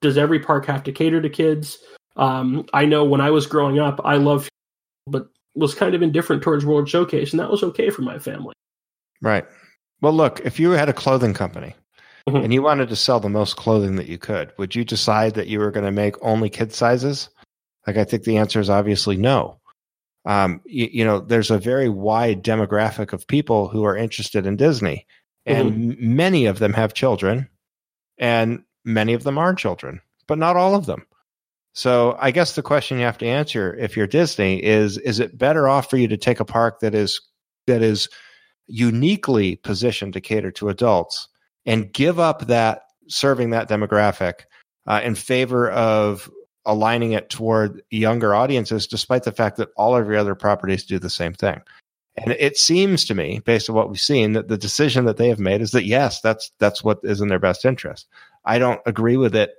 Does every park have to cater to kids? Um, I know when I was growing up, I loved, but was kind of indifferent towards World Showcase, and that was okay for my family. Right. Well, look, if you had a clothing company mm-hmm. and you wanted to sell the most clothing that you could, would you decide that you were going to make only kid sizes? Like, I think the answer is obviously no. Um, you, you, know, there's a very wide demographic of people who are interested in Disney, and mm-hmm. many of them have children, and many of them are children, but not all of them. So I guess the question you have to answer if you're Disney is is it better off for you to take a park that is that is uniquely positioned to cater to adults and give up that serving that demographic uh, in favor of aligning it toward younger audiences, despite the fact that all of your other properties do the same thing. And it seems to me, based on what we've seen, that the decision that they have made is that yes, that's that's what is in their best interest. I don't agree with it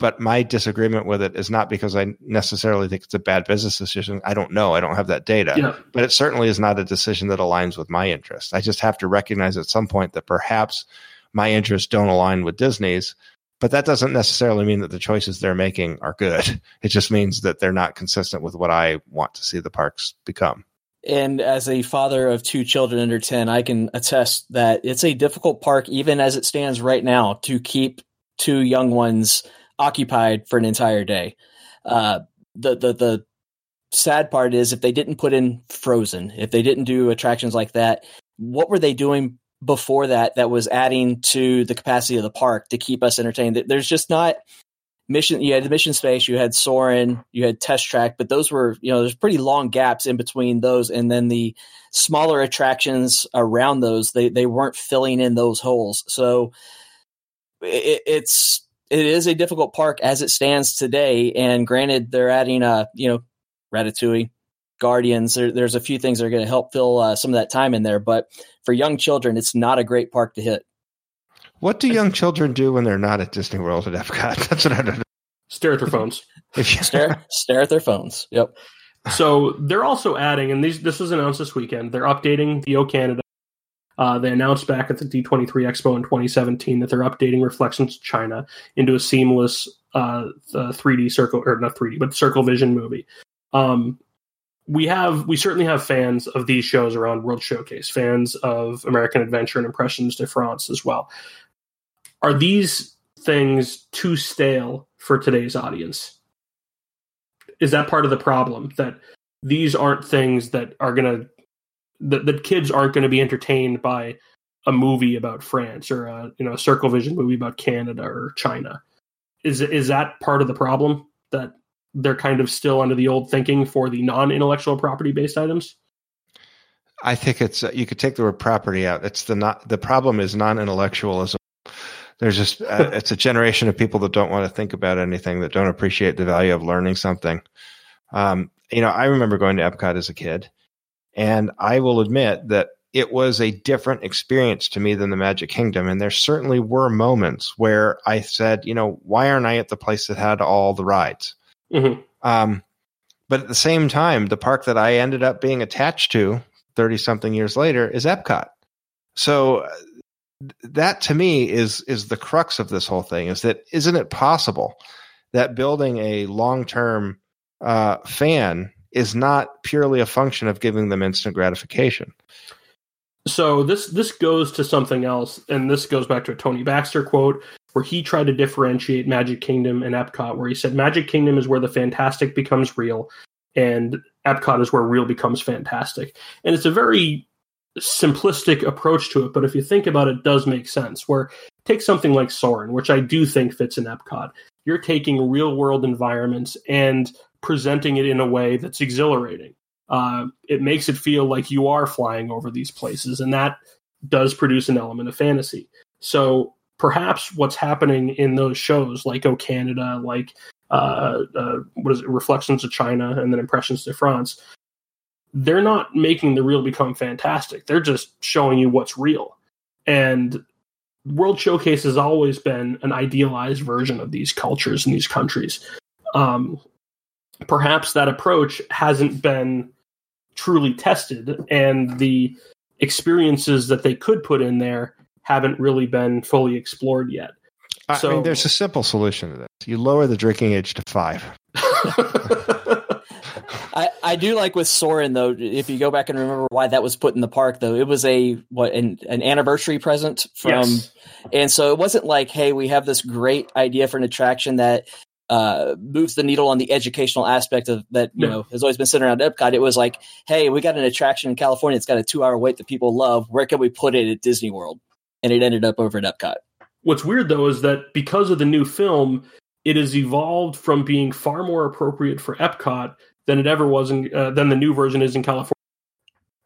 but my disagreement with it is not because I necessarily think it's a bad business decision. I don't know. I don't have that data. Yeah. But it certainly is not a decision that aligns with my interests. I just have to recognize at some point that perhaps my interests don't align with Disney's. But that doesn't necessarily mean that the choices they're making are good. It just means that they're not consistent with what I want to see the parks become. And as a father of two children under 10, I can attest that it's a difficult park, even as it stands right now, to keep two young ones occupied for an entire day. Uh, the the the sad part is if they didn't put in Frozen, if they didn't do attractions like that, what were they doing before that that was adding to the capacity of the park to keep us entertained? There's just not mission. You had the mission space, you had Soarin', you had Test Track, but those were you know there's pretty long gaps in between those, and then the smaller attractions around those they they weren't filling in those holes. So it, it's it is a difficult park as it stands today. And granted, they're adding a you know Ratatouille, Guardians. There, there's a few things that are going to help fill uh, some of that time in there. But for young children, it's not a great park to hit. What do young children do when they're not at Disney World at Epcot? That's what I don't know. Stare at their phones. stare, stare at their phones. Yep. So they're also adding, and these, this was announced this weekend. They're updating the O Canada. Uh, they announced back at the D23 Expo in 2017 that they're updating Reflections China into a seamless uh, 3D circle or not 3D, but Circle Vision movie. Um, we have we certainly have fans of these shows around World Showcase, fans of American Adventure and Impressions de France as well. Are these things too stale for today's audience? Is that part of the problem that these aren't things that are going to that, that kids aren't going to be entertained by a movie about France or a you know a Circle Vision movie about Canada or China? Is is that part of the problem that they're kind of still under the old thinking for the non intellectual property based items? I think it's uh, you could take the word property out. It's the not the problem is non intellectualism. There's just uh, it's a generation of people that don't want to think about anything, that don't appreciate the value of learning something. Um, you know, I remember going to Epcot as a kid, and I will admit that it was a different experience to me than the Magic Kingdom. And there certainly were moments where I said, you know, why aren't I at the place that had all the rides? Mm-hmm. Um, but at the same time, the park that I ended up being attached to 30 something years later is Epcot. So uh, that to me is is the crux of this whole thing is that isn't it possible that building a long-term uh, fan is not purely a function of giving them instant gratification. So this this goes to something else, and this goes back to a Tony Baxter quote where he tried to differentiate Magic Kingdom and Epcot, where he said Magic Kingdom is where the fantastic becomes real, and Epcot is where real becomes fantastic. And it's a very simplistic approach to it, but if you think about it, it does make sense. Where take something like Soarin', which I do think fits in Epcot. You're taking real world environments and presenting it in a way that's exhilarating. Uh, it makes it feel like you are flying over these places, and that does produce an element of fantasy. So perhaps what's happening in those shows like Oh Canada, like uh, uh, what is it, Reflections of China, and then Impressions de France, they're not making the real become fantastic. They're just showing you what's real. And World Showcase has always been an idealized version of these cultures and these countries. Um, perhaps that approach hasn't been truly tested, and the experiences that they could put in there haven't really been fully explored yet. I so, mean, there's a simple solution to this. You lower the drinking age to five. I, I do like with Soarin' though. If you go back and remember why that was put in the park, though, it was a what an, an anniversary present from, yes. and so it wasn't like, hey, we have this great idea for an attraction that uh, moves the needle on the educational aspect of that. You know, has always been sitting around Epcot. It was like, hey, we got an attraction in California. It's got a two hour wait that people love. Where can we put it at Disney World? and it ended up over at Epcot. What's weird though is that because of the new film, it has evolved from being far more appropriate for Epcot than it ever was in uh, than the new version is in California.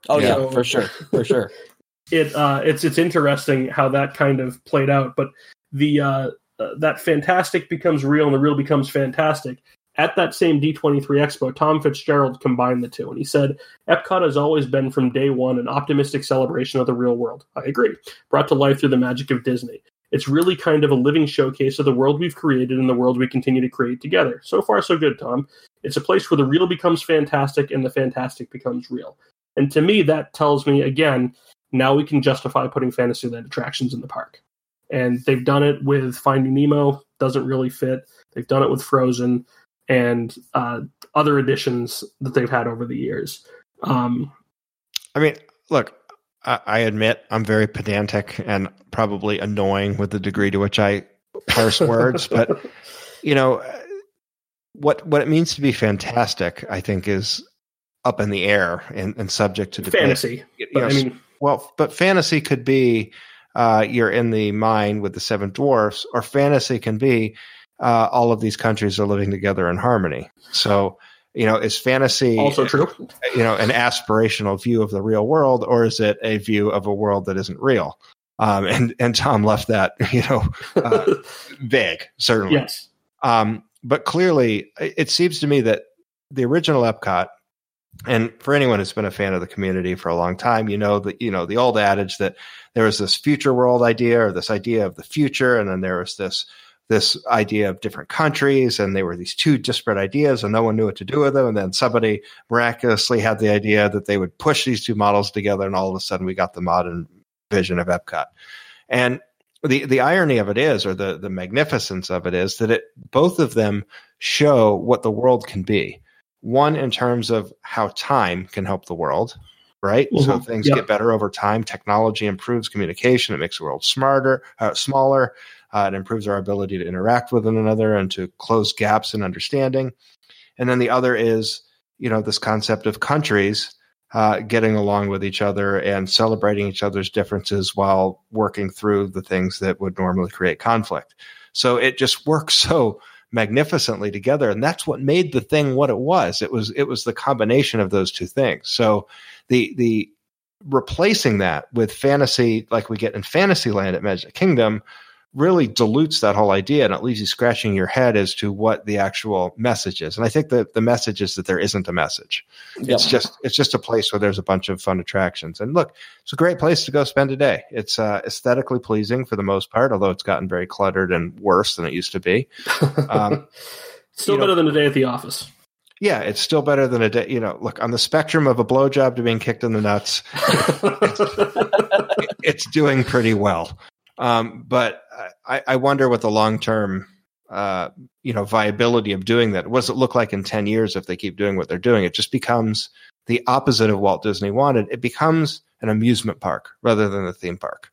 Oh yeah, so, for sure, for sure. it uh, it's it's interesting how that kind of played out, but the uh, uh, that fantastic becomes real and the real becomes fantastic at that same D23 Expo, Tom Fitzgerald combined the two, and he said, Epcot has always been from day one an optimistic celebration of the real world. I agree. Brought to life through the magic of Disney. It's really kind of a living showcase of the world we've created and the world we continue to create together. So far, so good, Tom. It's a place where the real becomes fantastic and the fantastic becomes real. And to me, that tells me, again, now we can justify putting Fantasyland attractions in the park. And they've done it with Finding Nemo, doesn't really fit. They've done it with Frozen and uh, other additions that they've had over the years. Um, I mean, look, I, I admit I'm very pedantic and probably annoying with the degree to which I parse words, but you know what what it means to be fantastic, I think, is up in the air and, and subject to debate. fantasy. You know, I mean, well, but fantasy could be uh, you're in the mine with the seven dwarfs, or fantasy can be uh, all of these countries are living together in harmony. So, you know, is fantasy also true? You know, an aspirational view of the real world, or is it a view of a world that isn't real? Um, and and Tom left that you know uh, vague, certainly. Yes. Um, but clearly, it seems to me that the original Epcot and for anyone who's been a fan of the community for a long time, you know that you know the old adage that there was this future world idea or this idea of the future, and then there was this this idea of different countries, and they were these two disparate ideas, and no one knew what to do with them. And then somebody miraculously had the idea that they would push these two models together, and all of a sudden we got the modern vision of Epcot. And the the irony of it is, or the the magnificence of it is, that it both of them show what the world can be. One in terms of how time can help the world, right? Mm-hmm. So things yep. get better over time. Technology improves communication. It makes the world smarter, uh, smaller. Uh, it improves our ability to interact with one another and to close gaps in understanding. And then the other is, you know, this concept of countries uh, getting along with each other and celebrating each other's differences while working through the things that would normally create conflict. So it just works so magnificently together, and that's what made the thing what it was. It was it was the combination of those two things. So the the replacing that with fantasy like we get in Fantasyland at Magic Kingdom really dilutes that whole idea and it leaves you scratching your head as to what the actual message is. And I think that the message is that there isn't a message. It's just it's just a place where there's a bunch of fun attractions. And look, it's a great place to go spend a day. It's uh, aesthetically pleasing for the most part, although it's gotten very cluttered and worse than it used to be. Um, still better know, than a day at the office. Yeah, it's still better than a day. You know, look on the spectrum of a blowjob to being kicked in the nuts. it's, it's doing pretty well. Um, but I, I, wonder what the long term, uh, you know, viability of doing that. What does it look like in ten years if they keep doing what they're doing? It just becomes the opposite of Walt Disney wanted. It becomes an amusement park rather than a theme park.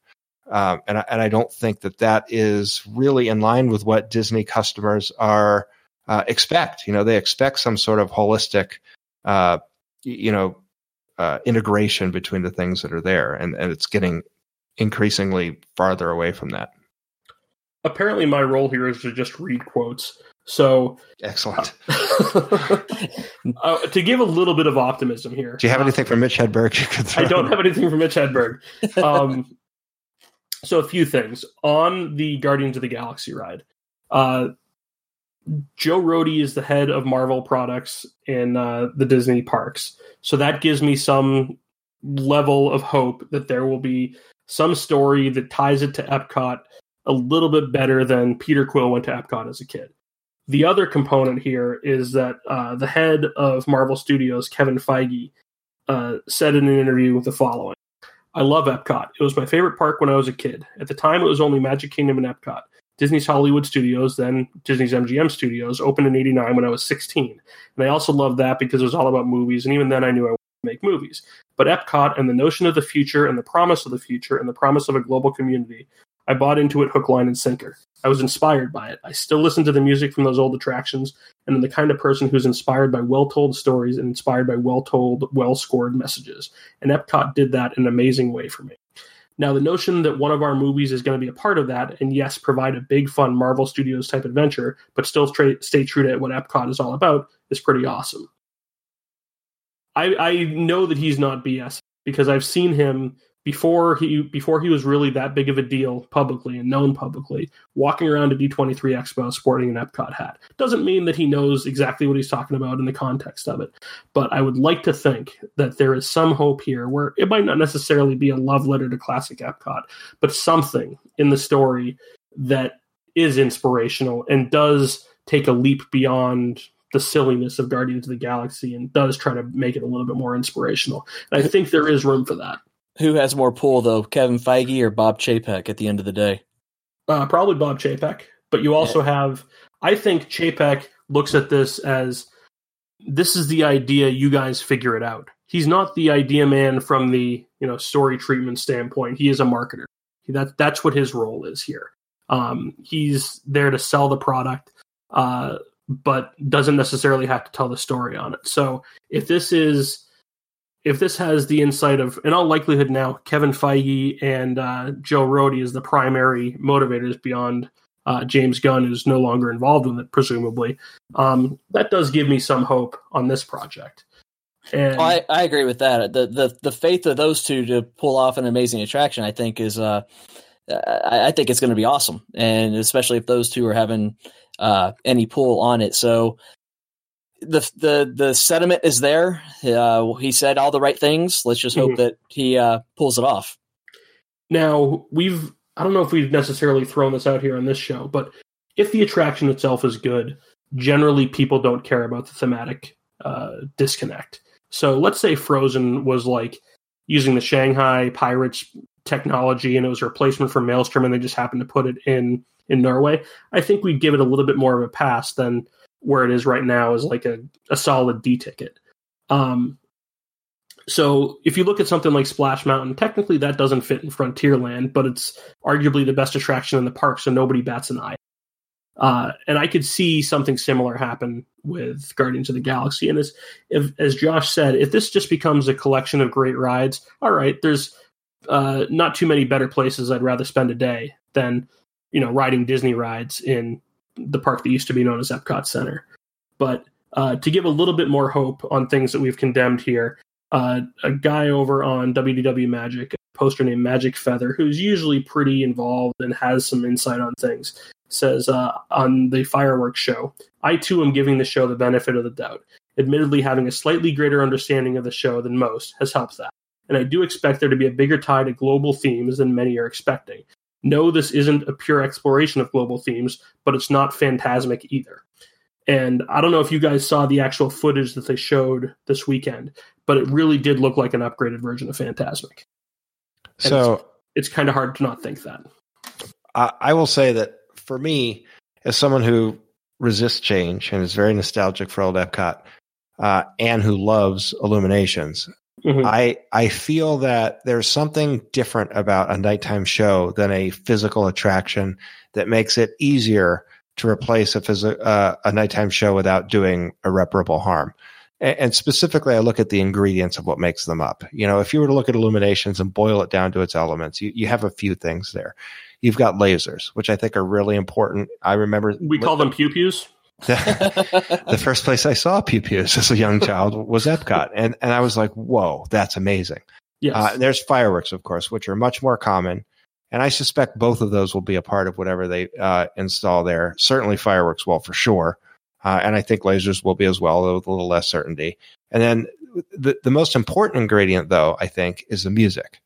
Um, and I, and I don't think that that is really in line with what Disney customers are uh, expect. You know, they expect some sort of holistic, uh, you know, uh, integration between the things that are there, and and it's getting increasingly farther away from that. Apparently, my role here is to just read quotes. So excellent. uh, to give a little bit of optimism here. Do you have uh, anything from Mitch Hedberg? I don't have anything from Mitch Hedberg. Um, so a few things on the Guardians of the Galaxy ride. Uh, Joe Rohde is the head of Marvel products in uh, the Disney parks, so that gives me some level of hope that there will be some story that ties it to Epcot a little bit better than Peter Quill went to Epcot as a kid. The other component here is that uh, the head of Marvel Studios, Kevin Feige, uh, said in an interview the following I love Epcot. It was my favorite park when I was a kid. At the time, it was only Magic Kingdom and Epcot. Disney's Hollywood Studios, then Disney's MGM Studios, opened in 89 when I was 16. And I also loved that because it was all about movies. And even then, I knew I make movies. But Epcot and the notion of the future and the promise of the future and the promise of a global community, I bought into it hook, line, and sinker. I was inspired by it. I still listen to the music from those old attractions, and I'm the kind of person who's inspired by well told stories and inspired by well told, well scored messages. And Epcot did that in an amazing way for me. Now, the notion that one of our movies is going to be a part of that, and yes, provide a big, fun Marvel Studios type adventure, but still stay true to what Epcot is all about, is pretty awesome. I, I know that he's not BS because I've seen him before he before he was really that big of a deal publicly and known publicly, walking around a D23 Expo sporting an Epcot hat. Doesn't mean that he knows exactly what he's talking about in the context of it, but I would like to think that there is some hope here where it might not necessarily be a love letter to classic Epcot, but something in the story that is inspirational and does take a leap beyond the silliness of Guardians of the Galaxy and does try to make it a little bit more inspirational. And I think there is room for that. Who has more pull though, Kevin Feige or Bob Chapek at the end of the day? Uh, probably Bob Chapek. But you also yeah. have, I think Chapek looks at this as this is the idea. You guys figure it out. He's not the idea man from the you know story treatment standpoint. He is a marketer. That that's what his role is here. Um, he's there to sell the product. Uh, but doesn't necessarily have to tell the story on it. So if this is if this has the insight of, in all likelihood now, Kevin Feige and uh, Joe Rohde is the primary motivators beyond uh, James Gunn, who's no longer involved with it, presumably. Um, that does give me some hope on this project. And oh, I, I agree with that. The, the the faith of those two to pull off an amazing attraction, I think, is uh, I, I think it's going to be awesome, and especially if those two are having uh, any pull on it. So the the the sentiment is there. Uh, he said all the right things. Let's just hope Mhm. that he uh, pulls it off. Now, we've, I don't know if we've necessarily thrown this out here on this show, but if the attraction itself is good, generally people don't care about the thematic uh, disconnect. So let's say Frozen was like using the Shanghai Pirates technology and it was a replacement for Maelstrom and they just happened to put it in in Norway. I think we'd give it a little bit more of a pass than where it is right now is like a, a solid D ticket. Um, so if you look at something like Splash Mountain, technically that doesn't fit in Frontierland, but it's arguably the best attraction in the park, so nobody bats an eye. Uh, and I could see something similar happen with Guardians of the Galaxy. And as if, as Josh said, if this just becomes a collection of great rides, all right, there's uh, not too many better places I'd rather spend a day than you know riding Disney rides in the park that used to be known as Epcot Center. But uh, to give a little bit more hope on things that we've condemned here, uh, a guy over on WDW Magic, a poster named Magic Feather, who's usually pretty involved and has some insight on things, says uh, on the fireworks show, I too am giving the show the benefit of the doubt. Admittedly, having a slightly greater understanding of the show than most has helped that. And I do expect there to be a bigger tie to global themes than many are expecting. No, this isn't a pure exploration of global themes, but it's not Fantasmic either. And I don't know if you guys saw the actual footage that they showed this weekend, but it really did look like an upgraded version of Fantasmic. And So It's kind of hard to not think that. I, I will say that for me, as someone who resists change and is very nostalgic for old Epcot, uh, and who loves Illuminations, Mhm. I I feel that there's something different about a nighttime show than a physical attraction that makes it easier to replace a phys- uh, a nighttime show without doing irreparable harm. And, and specifically, I look at the ingredients of what makes them up. You know, if you were to look at Illuminations and boil it down to its elements, you, you have a few things there. You've got lasers, which I think are really important. I remember we call them pew pews. The first place I saw pew pews as a young child was Epcot, and and I was like, "Whoa, that's amazing!" Yes. Uh, there's fireworks, of course, which are much more common, and I suspect both of those will be a part of whatever they uh, install there. Certainly, fireworks will for sure, uh, and I think lasers will be as well, though with a little less certainty. And then the the most important ingredient, though, I think, is the music.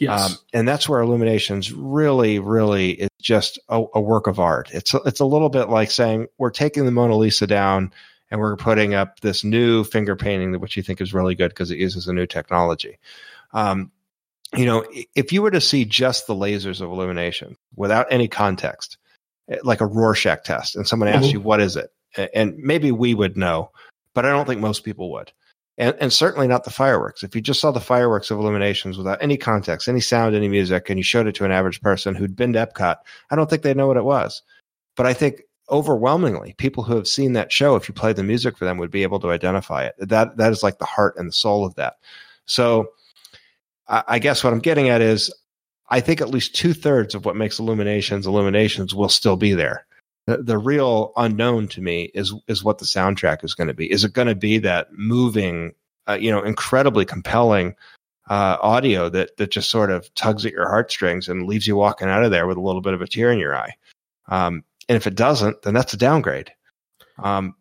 Yes. Um, and that's where Illuminations really, really is just a, a work of art. It's a, it's a little bit like saying we're taking the Mona Lisa down and we're putting up this new finger painting, that which you think is really good because it uses a new technology. Um, you know, if you were to see just the lasers of illumination without any context, eh, like a Rorschach test, and someone asks Mhm. you what is it, and maybe we would know, but I don't think most people would and, and certainly not the fireworks. If you just saw the fireworks of illuminations without any context, any sound, any music, and you showed it to an average person who'd been to Epcot, I don't think they'd know what it was. But I think overwhelmingly, people who have seen that show, if you play the music for them, would be able to identify it. That that is like the heart and the soul of that. So, I, I guess what I'm getting at is, I think at least two thirds of what makes illuminations illuminations will still be there the, the real unknown to me is is what the soundtrack is going to be. Is it going to be that moving, uh, you know, incredibly compelling uh, audio that that just sort of tugs at your heartstrings and leaves you walking out of there with a little bit of a tear in your eye? Um, and if it doesn't, then that's a downgrade. Um,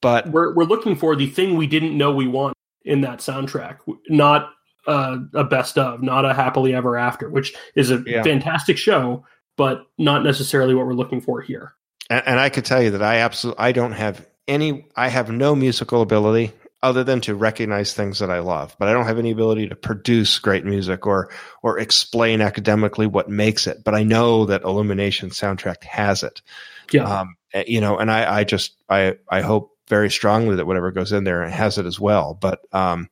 but we're we're looking for the thing we didn't know we want in that soundtrack, not uh, a best of, not a happily ever after, which is a Yeah. fantastic show, but not necessarily what we're looking for here. And, and I could tell you that I absolutely I don't have any I have no musical ability other than to recognize things that I love, but I don't have any ability to produce great music or or explain academically what makes it. But I know that Illumination soundtrack has it. Yeah, Um, eh, you know, and I, I just I I hope very strongly that whatever goes in there has it as well. But um,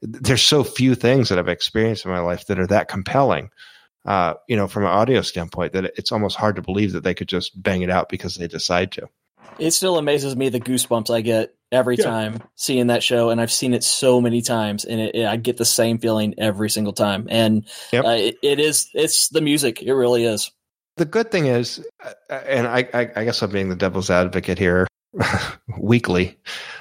there's so few things that I've experienced in my life that are that compelling. Uh, you know, from an audio standpoint, that it's almost hard to believe that they could just bang it out because they decide to. It still amazes me the goosebumps I get every Yeah. time seeing that show, and I've seen it so many times, and it, I get the same feeling every single time. And Yep. uh, it, it is it's the music. It really is. The good thing is, uh, and I, I, I guess I'm being the devil's advocate here weekly.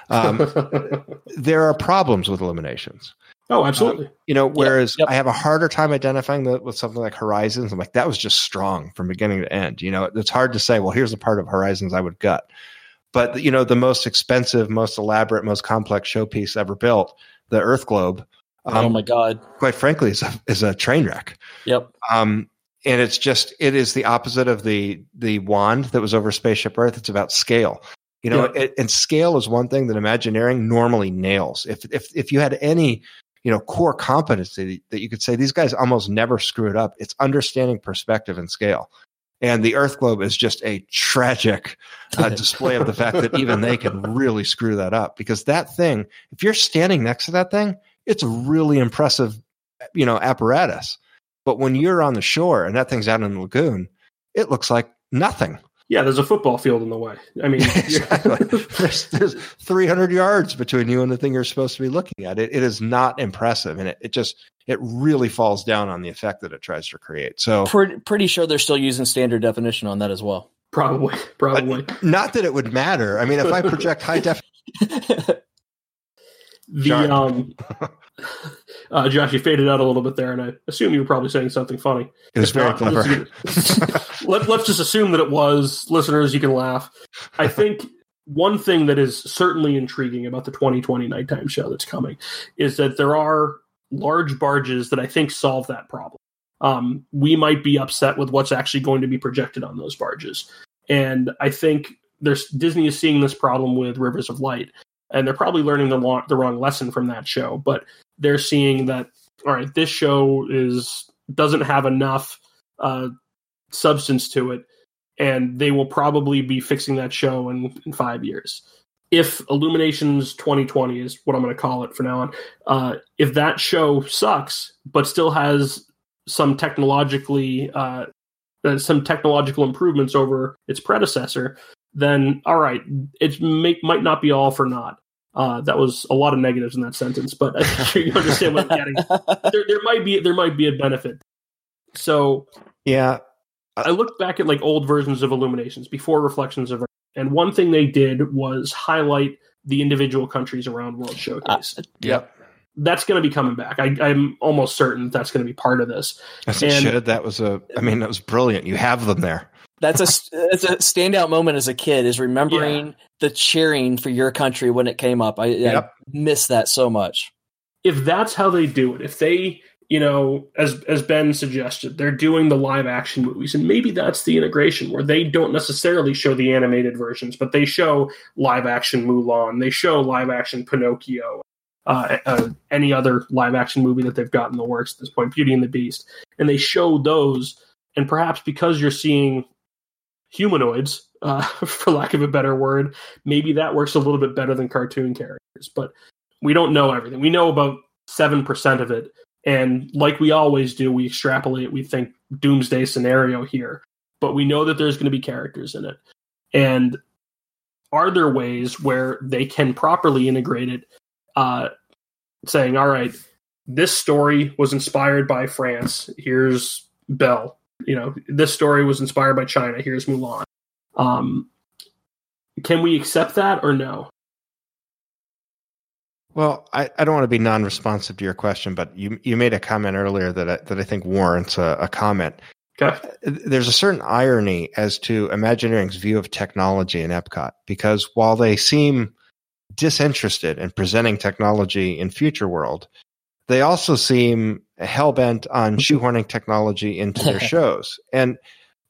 Um, there are problems with Illuminations. Oh, absolutely. You know, whereas yep. I have a harder time identifying that with something like Horizons. I'm like, that was just strong from beginning to end. You know, it's hard to say, well, here's the part of Horizons I would gut. But you know, the most expensive, most elaborate, most complex showpiece ever built, the Earth Globe. Um, oh my God! Quite frankly, is a, is a train wreck. Yep. Um, and it's just it is the opposite of the the wand that was over spaceship Earth. It's about scale. You know, yeah. it, and scale is one thing that Imagineering normally nails. If if if you had any you know core competency that you could say these guys almost never screw it up, it's understanding perspective and scale. And the Earth globe is just a tragic uh, display of the fact that even they can really screw that up. Because that thing, if you're standing next to that thing, it's a really impressive, you know, apparatus. But when you're on the shore and that thing's out in the lagoon, it looks like nothing. Yeah, there's a football field in the way. I mean, exactly. there's, there's 300 yards between you and the thing you're supposed to be looking at. It, it is not impressive, and it, it just it really falls down on the effect that it tries to create. So, pretty, pretty sure they're still using standard definition on that as well. Probably, probably. not that it would matter. I mean, if I project high def, the um, uh, Josh, you faded out a little bit there, and I assume you were probably saying something funny. It was very not, clever. Let, let's just assume that it was. Listeners, you can laugh. I think one thing that is certainly intriguing about the 2020 nighttime show that's coming is that there are large barges that I think solve that problem. Um, we might be upset with what's actually going to be projected on those barges, and I think there's Disney is seeing this problem with Rivers of Light, and they're probably learning the, lo- the wrong lesson from that show. But they're seeing that all right, this show is doesn't have enough uh, substance to it, and they will probably be fixing that show in, in five years. If Illuminations 2020 is what I'm going to call it for now on, uh, if that show sucks but still has some technologically uh, uh some technological improvements over its predecessor, then all right, it may, might not be all for naught. Uh, that was a lot of negatives in that sentence, but I think you understand what I'm getting. There, there might be there might be a benefit. So yeah, I looked back at like old versions of Illuminations before Reflections of Earth, and one thing they did was highlight the individual countries around World Showcase. Uh, yep. That's going to be coming back. I, am almost certain that's going to be part of this. Yes, and, should. That was a. I mean, that was brilliant. You have them there that's a that's a standout moment as a kid is remembering yeah. the cheering for your country when it came up. I, yep. I miss that so much. If that's how they do it, if they you know, as as Ben suggested, they're doing the live action movies, and maybe that's the integration where they don't necessarily show the animated versions, but they show live action Mulan, they show live action Pinocchio, uh, uh, any other live action movie that they've got in the works at this point, Beauty and the Beast, and they show those, and perhaps because you're seeing humanoids, uh, for lack of a better word, maybe that works a little bit better than cartoon characters. But we don't know everything. We know about seven percent of it, and like we always do, we extrapolate. We think doomsday scenario here, but we know that there's going to be characters in it. And are there ways where they can properly integrate it? Uh, saying, all right, this story was inspired by France. Here's Belle you know, this story was inspired by China. Here's Mulan. Um, can we accept that or no? Well, I, I don't want to be non-responsive to your question, but you you made a comment earlier that I, that I think warrants a, a comment. Okay. Uh, there's a certain irony as to Imagineering's view of technology in Epcot because while they seem disinterested in presenting technology in Future World, they also seem hell bent on mm-hmm. shoehorning technology into their shows. And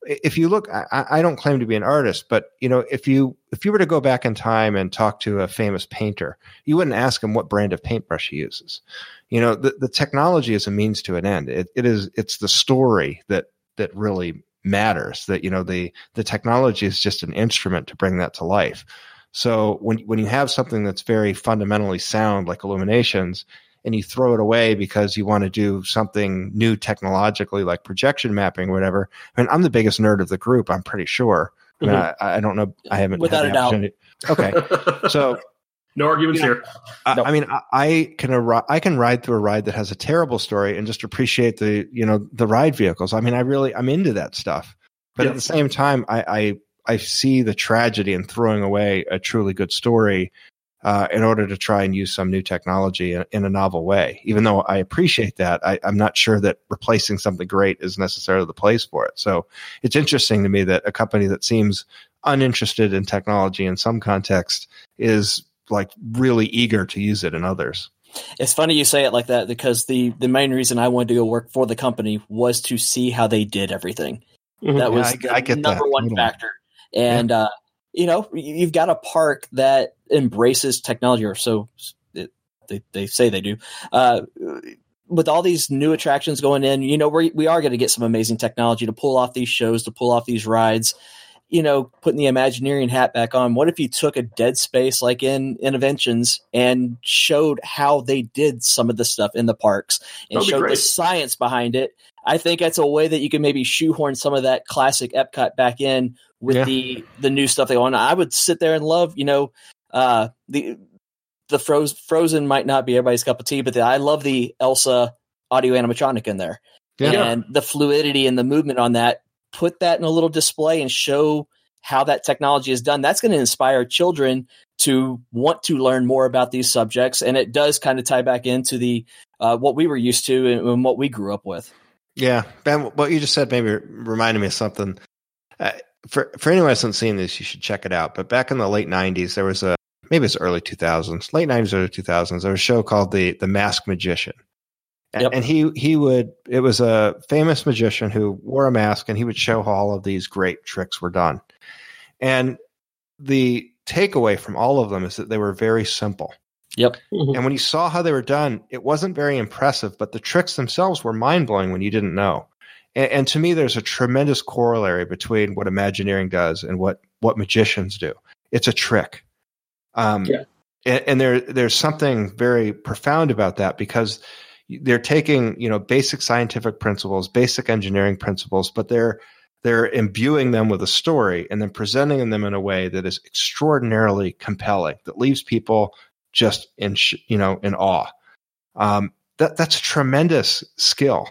if you look, I, I, don't claim to be an artist, but you know, if you if you were to go back in time and talk to a famous painter, you wouldn't ask him what brand of paintbrush he uses. You know, the, the technology is a means to an end. It, it is it's the story that that really matters. That you know the the technology is just an instrument to bring that to life. So when when you have something that's very fundamentally sound like Illuminations, and you throw it away because you want to do something new technologically like projection mapping or whatever. I mean, I'm the biggest nerd of the group, I'm pretty sure. I, mean, mm-hmm. I, I, don't know. I haven't without a doubt. Okay, so no arguments here. I, no. I mean, I, I can ar- I can ride through a ride that has a terrible story and just appreciate the you know the ride vehicles. I mean, I really I'm into that stuff, but yep. at the same time, I, I I see the tragedy in throwing away a truly good story uh, in order to try and use some new technology in, in a novel way. Even though I appreciate that, I, am not sure that replacing something great is necessarily the place for it. So it's interesting to me that a company that seems uninterested in technology in some context is like really eager to use it in others. It's funny you say it like that because the the main reason I wanted to go work for the company was to see how they did everything. Mm-hmm. That was yeah, I, I the number that. one factor. And yeah. uh, you know, you've got a park that embraces technology, or so it, they they say they do. Uh, with all these new attractions going in, you know, we we are going to get some amazing technology to pull off these shows, to pull off these rides. You know, putting the Imagineering hat back on. What if you took a dead space like in Innoventions and showed how they did some of the stuff in the parks and showed great. the science behind it? I think that's a way that you can maybe shoehorn some of that classic Epcot back in with yeah. the the new stuff they want. I would sit there and love, you know, uh, the the froze, Frozen might not be everybody's cup of tea, but the, I love the Elsa audio animatronic in there. Yeah. And the fluidity and the movement on that, put that in a little display and show how that technology is done. That's going to inspire children to want to learn more about these subjects. And it does kind of tie back into the uh, what we were used to and, and, what we grew up with. Yeah. Ben, what you just said maybe reminded me of something. Uh, for, for anyone who hasn't seen this, you should check it out. But back in the late 90s, there was a maybe it's early 2000s, late 90s, early 2000s. There was a show called the the Masked Magician, and, yep. and he he would it was a famous magician who wore a mask and he would show how all of these great tricks were done. And the takeaway from all of them is that they were very simple. Yep. Mm-hmm. And when you saw how they were done, it wasn't very impressive, but the tricks themselves were mind blowing when you didn't know. And, and, to me, there's a tremendous corollary between what Imagineering does and what what magicians do. It's a trick. Um, yeah. And, and there, there's something very profound about that because they're taking, you know, basic scientific principles, basic engineering principles, but they're they're imbuing them with a story and then presenting them in a way that is extraordinarily compelling, that leaves people just in, you know, in awe. Um, that that's a tremendous skill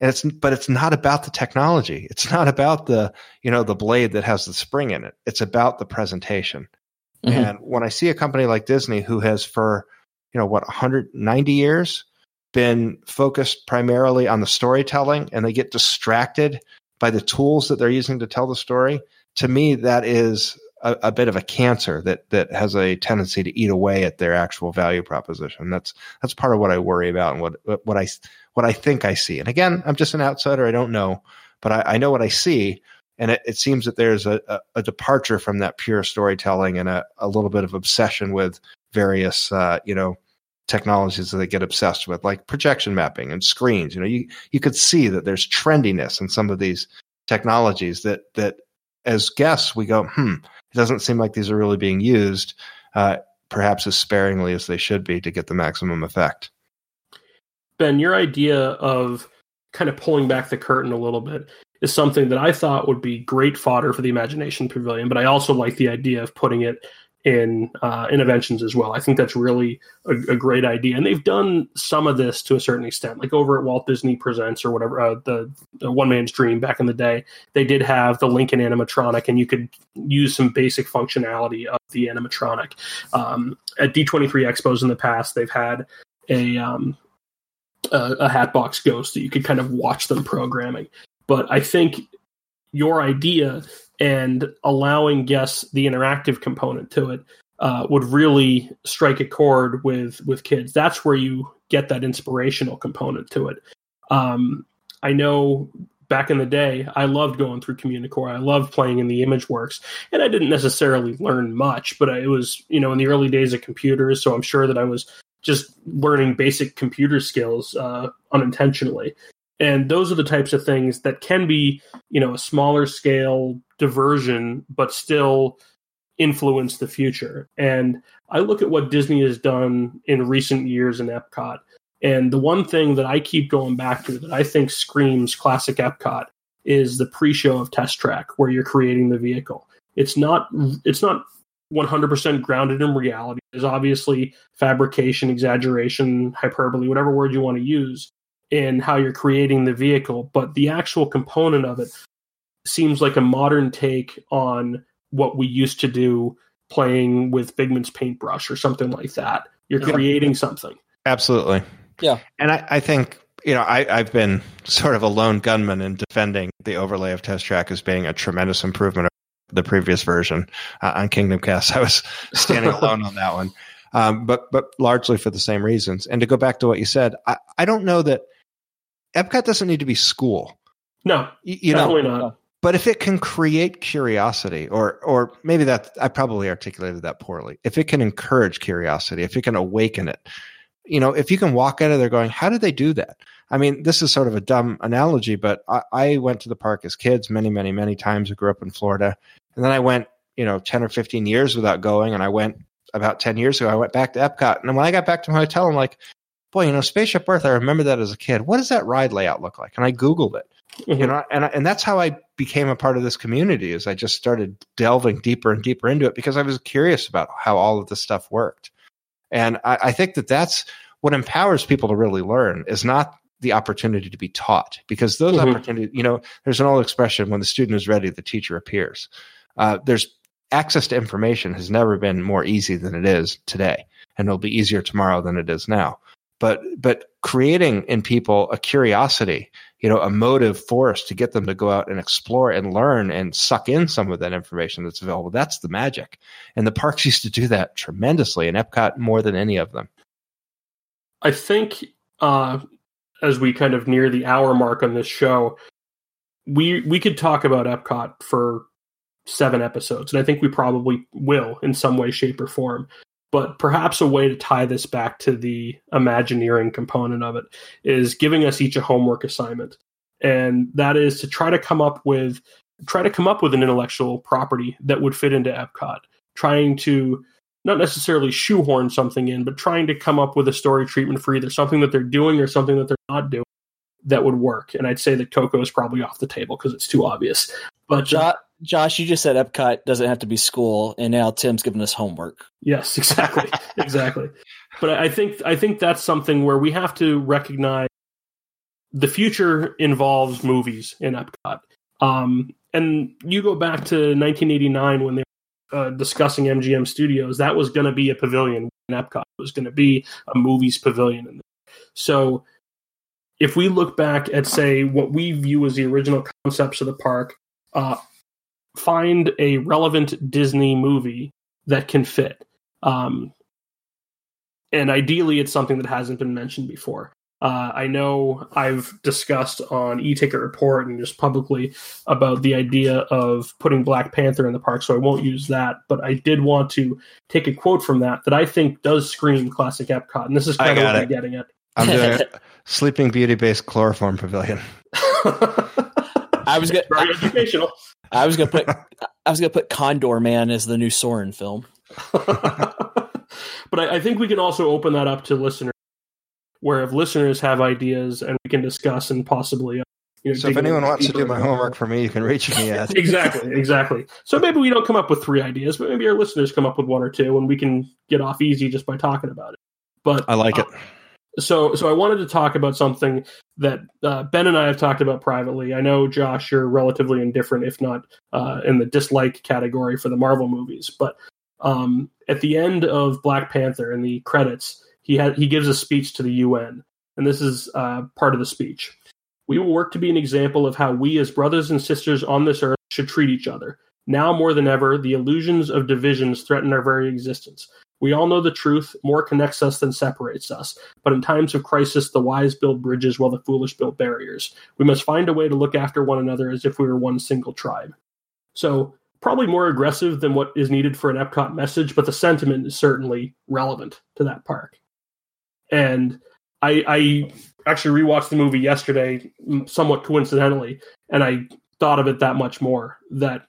and it's but it's not about the technology it's not about the you know the blade that has the spring in it it's about the presentation Mm-hmm. And when I see a company like Disney who has for, you know, what, 190 years been focused primarily on the storytelling and they get distracted by the tools that they're using to tell the story, to me, that is a, a, bit of a cancer that that has a tendency to eat away at their actual value proposition. That's that's part of what I worry about and what what I what I think I see. And again, I'm just an outsider. I don't know, but I, I know what I see and it, it seems that there's a, a, a, departure from that pure storytelling and a, a little bit of obsession with various uh, you know technologies that they get obsessed with like projection mapping and screens. You know you you could see that there's trendiness in some of these technologies that that as guests we go hmm it doesn't seem like these are really being used uh, perhaps as sparingly as they should be to get the maximum effect. Ben your idea of kind of pulling back the curtain a little bit is something that I thought would be great fodder for the Imagination Pavilion, but I also like the idea of putting it in uh, Innoventions as well. I think that's really a, a, great idea, and they've done some of this to a certain extent, like over at Walt Disney Presents or whatever uh, the, the One Man's Dream back in the day. They did have the Lincoln animatronic, and you could use some basic functionality of the animatronic. Um, at D23 Expos in the past, they've had a um, a, a Hatbox Ghost that you could kind of watch them programming. But I think your idea and allowing guests the interactive component to it uh, would really strike a chord with with kids. That's where you get that inspirational component to it. Um, I know back in the day, I loved going through Communicore. I loved playing in the ImageWorks, and I didn't necessarily learn much, but it was you know in the early days of computers, so I'm sure that I was just learning basic computer skills uh, unintentionally and those are the types of things that can be you know a smaller scale diversion but still influence the future. And i look at what disney has done in recent years in epcot and the one thing that i keep going back to that i think screams classic epcot is the pre-show of test track where you're creating the vehicle. It's not it's not 100% grounded in reality. There's obviously fabrication exaggeration hyperbole whatever word you want to use in how you're creating the vehicle, but the actual component of it seems like a modern take on what we used to do playing with Figment's paintbrush or something like that. You're creating something. Absolutely. Yeah. And I, I think, you know, I, I've been sort of a lone gunman in defending the overlay of Test Track as being a tremendous improvement of the previous version uh, on Kingdom Cast. I was standing alone on that one, um, but but largely for the same reasons. And to go back to what you said, I, I don't know that Epcot doesn't need to be school. No, you, you know, not. But if it can create curiosity, or or maybe that I probably articulated that poorly. If it can encourage curiosity, if it can awaken it, you know, if you can walk out of there going, "How did they do that?" I mean, this is sort of a dumb analogy, but I, I went to the park as kids many, many, many times. I grew up in Florida, and then I went, you know, ten or fifteen years without going, and I went about ten years ago. I went back to Epcot, and when I got back to my hotel, I'm like, boy, you know, Spaceship Earth. I remember that as a kid. What does that ride layout look like? And I googled it. Mm-hmm. You know, and and that's how I became a part of this community. Is I just started delving deeper and deeper into it because I was curious about how all of this stuff worked, and I, I think that that's what empowers people to really learn. Is not the opportunity to be taught because those mm-hmm. opportunities, you know, there's an old expression: when the student is ready, the teacher appears. Uh, there's access to information has never been more easy than it is today, and it'll be easier tomorrow than it is now but but creating in people a curiosity you know a motive force to get them to go out and explore and learn and suck in some of that information that's available. That's the magic. And the parks used to do that tremendously and epcot more than any of them. I think uh as we kind of near the hour mark on this show we we could talk about epcot for seven episodes and i think we probably will in some way shape or form but perhaps a way to tie this back to the imagineering component of it is giving us each a homework assignment. And that is to try to come up with try to come up with an intellectual property that would fit into epcot. Trying to not necessarily shoehorn something in but trying to come up with a story treatment for either something that they're doing or something that they're not doing that would work. And i'd say that coco is probably off the table because it's too obvious. But uh, jo- Josh, you just said Epcot doesn't have to be school, and now Tim's giving us homework. Yes, exactly, exactly. But I think I think that's something where we have to recognize the future involves movies in Epcot. Um, and you go back to 1989 when they were uh, discussing MGM Studios. That was going to be a pavilion in Epcot. It was going to be a movies pavilion. So if we look back at say what we view as the original concepts of the park uh, find a relevant Disney movie that can fit. Um, and ideally, it's something that hasn't been mentioned before. Uh, I know I've discussed on E-Ticket Report and just publicly about the idea of putting Black Panther in the park, so I won't use that. But I did want to take a quote from that that I think does scream classic Epcot, and this is kind of what it. I'm getting at. I'm doing Sleeping Beauty based chloroform pavilion. I was gonna, very educational. I was gonna put I was gonna put Condorman as the new Soarin' film. but I, I, think we can also open that up to listeners, where if listeners have ideas and we can discuss and possibly. Uh, you know, so if anyone wants to do my homework for me, you can reach me at exactly, exactly. So maybe we don't come up with three ideas, but maybe our listeners come up with one or two, and we can get off easy just by talking about it. But I like uh, it so so I wanted to talk about something that uh, Ben and I have talked about privately. I know Josh, you're relatively indifferent, if not uh, in the dislike category for the Marvel movies. But um, at the end of Black Panther, in the credits, he had he gives a speech to the UN, and this is uh, part of the speech. We will work to be an example of how we, as brothers and sisters on this earth, should treat each other. Now more than ever, the illusions of divisions threaten our very existence. We all know the truth. More connects us than separates us. But in times of crisis, the wise build bridges while the foolish build barriers. We must find a way to look after one another as if we were one single tribe. So, probably more aggressive than what is needed for an Epcot message, but the sentiment is certainly relevant to that park. And I, I actually rewatched the movie yesterday, somewhat coincidentally, and I thought of it that much more that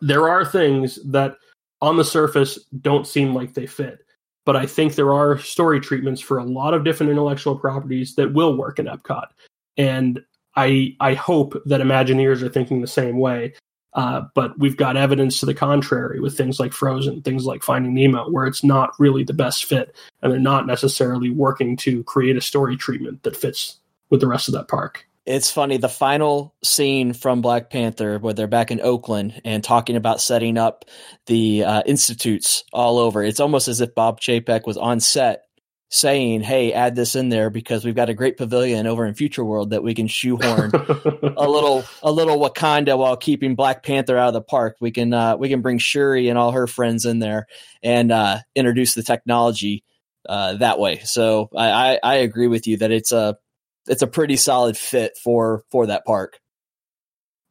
there are things that on the surface don't seem like they fit. But I think there are story treatments for a lot of different intellectual properties that will work in Epcot. And I I hope that Imagineers are thinking the same way. Uh, but we've got evidence to the contrary with things like Frozen, things like Finding Nemo, where it's not really the best fit, and they're not necessarily working to create a story treatment that fits with the rest of that park it's funny the final scene from black panther where they're back in oakland and talking about setting up the uh, institutes all over it's almost as if bob chapek was on set saying, "Hey, add this in there because we've got a great pavilion over in Future World that we can shoehorn a little a little Wakanda while keeping Black Panther out of the park. We can uh, we can bring Shuri and all her friends in there and uh, introduce the technology uh, that way." So I, I I agree with you that it's a it's a pretty solid fit for for that park.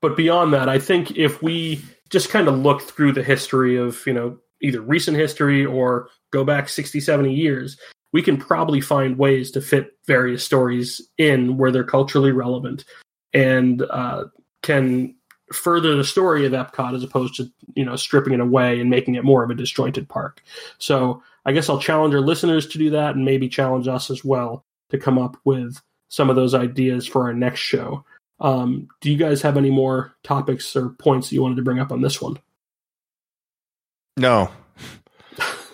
But beyond that, I think if we just kind of look through the history of, you know, either recent history or go back 60, 70 years, we can probably find ways to fit various stories in where they're culturally relevant and uh, can further the story of Epcot as opposed to, you know, stripping it away and making it more of a disjointed park. So I guess I'll challenge our listeners to do that and maybe challenge us as well to come up with some of those ideas for our next show. Um, do you guys have any more topics or points that you wanted to bring up on this one? No.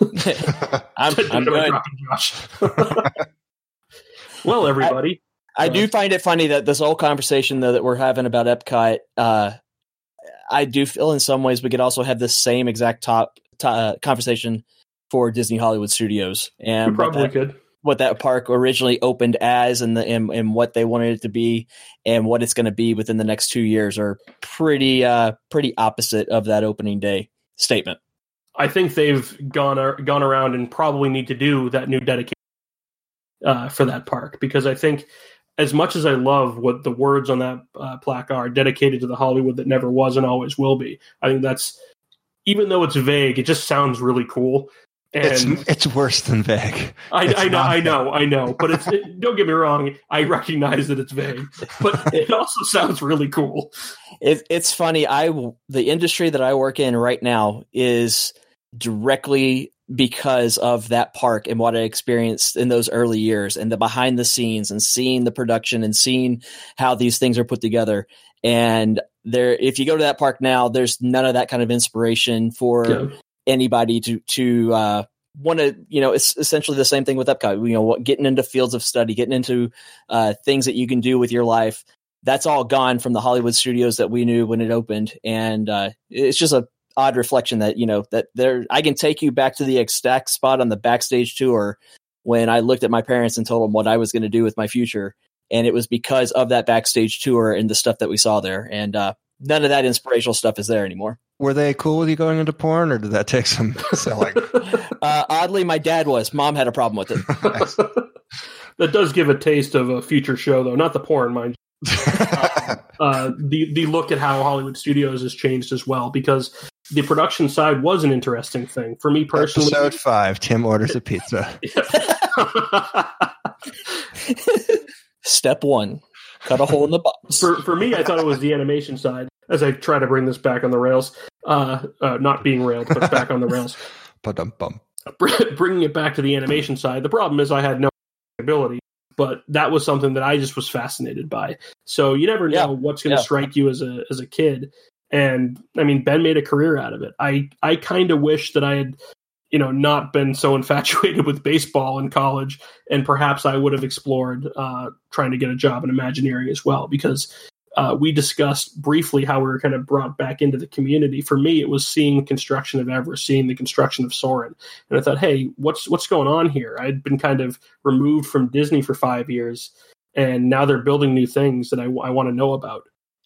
I'm, I'm good. well, everybody. I, I do find it funny that this whole conversation though that we're having about Epcot, uh, I do feel in some ways we could also have the same exact top, uh, conversation for Disney Hollywood Studios, and we probably that, could what that park originally opened as and the and, and what they wanted it to be and what it's going to be within the next two years are pretty uh pretty opposite of that opening day statement. I think they've gone gone around and probably need to do that new dedication uh, for that park because i think as much as i love what the words on that uh, plaque are dedicated to the hollywood that never was and always will be i think that's even though it's vague it just sounds really cool and it's it's worse than vague. I, I know, not I know, I know. But it's it, don't get me wrong. I recognize that it's vague, but it also sounds really cool. it, it's funny i the industry that i work in right now is directly because of that park and what i experienced in those early years and the behind the scenes and seeing the production and seeing how these things are put together and there if you go to that park now there's none of that kind of inspiration for Yeah. Anybody to to uh, want to you know it's essentially the same thing with Epcot. You know, getting into fields of study, getting into uh, things that you can do with your life. That's all gone from the Hollywood studios that we knew when it opened, and uh, it's just a odd reflection that you know that there. I can take you back to the exact spot on the backstage tour when I looked at my parents and told them what I was going to do with my future, and it was because of that backstage tour and the stuff that we saw there, and uh, none of that inspirational stuff is there anymore. Were they cool with you going into porn, or did that take some selling? Uh, oddly, my dad was. Mom had a problem with it. that does give a taste of a future show, though. Not the porn, mind. you. Uh, the the look at how Hollywood Studios has changed as well, because the production side was an interesting thing for me personally. Episode five. Tim orders a pizza. Step one: cut a hole in the box. for for me, I thought it was the animation side. As I try to bring this back on the rails, uh, uh, not being railed, but back on the rails. Ba-dum-bum. bringing it back to the animation side, the problem is I had no ability, but that was something that I just was fascinated by. So you never know Yeah, what's going to yeah. strike you as a as a kid. And I mean, Ben made a career out of it. I I kind of wish that I had, you know, not been so infatuated with baseball in college, and perhaps I would have explored uh, trying to get a job in Imagineering as well, because uh, we discussed briefly how we were kind of brought back into the community. For me, it was seeing construction of Everest, seeing the construction of Soarin', and I thought, hey, what's what's going on here? I'd been kind of removed from Disney for five years, and now they're building new things that I, I want to know about.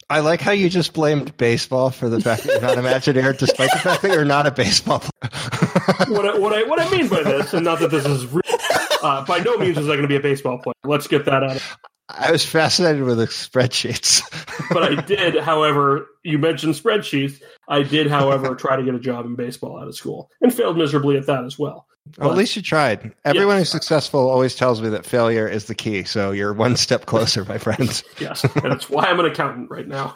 I like how you just blamed baseball for the fact that you're not Imagineer, despite the fact that you're not a baseball player. What I, what I what I mean by this, and not that this is real, uh, by no means is I going to be a baseball player. Let's get that out. of I was fascinated with the spreadsheets. But I did, however, you mentioned spreadsheets. I did, however, try to get a job in baseball out of school and failed miserably at that as well. well, at least you tried. Everyone who's successful always tells me that failure is the key. So you're one step closer, my friends. Yes, and that's why I'm an accountant right now.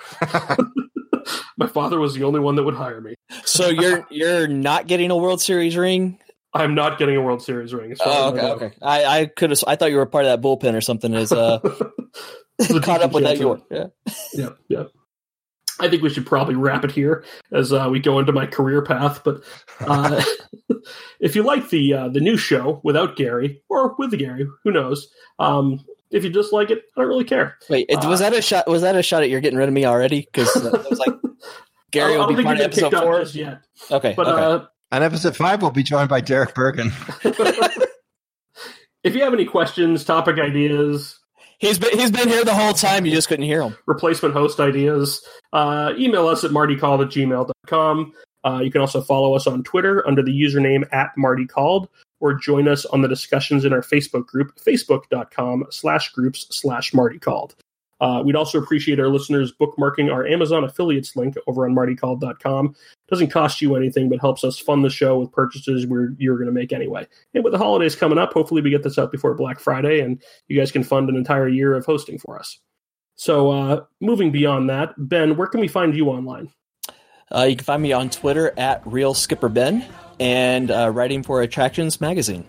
My father was the only one that would hire me. So you're you're not getting a World Series ring. I'm not getting a World Series ring. Oh, I okay, okay. I, I could have. I thought you were part of that bullpen or something. As uh, caught up with that. York. Yeah. yeah, yeah. I think we should probably wrap it here as uh, we go into my career path. But uh, if you like the uh, the new show without Gary or with the Gary, who knows? Um, if you just like it, I don't really care. Wait, it- was Uh, that a shot? Was that a shot at you're getting rid of me already? Because uh, it was like Gary will be part of episode four. yet. Okay, But okay. On episode five, we'll be joined by Derek Bergen. if you have any questions, topic ideas, He's been he's been here the whole time. You just couldn't hear him. replacement host ideas, uh, email us at martycalled at gmail.com. Uh, you can also follow us on Twitter under the username at martycalled or join us on the discussions in our Facebook group, facebook.com slash groups slash martycalled. Uh, we'd also appreciate our listeners bookmarking our Amazon affiliates link over on martycalled.com. Doesn't cost you anything, but helps us fund the show with purchases we're, you're going to make anyway. And with the holidays coming up, hopefully we get this out before Black Friday and you guys can fund an entire year of hosting for us. So, uh, moving beyond that, Ben, where can we find you online? Uh, you can find me on Twitter at Real Skipper Ben and uh, writing for Attractions Magazine.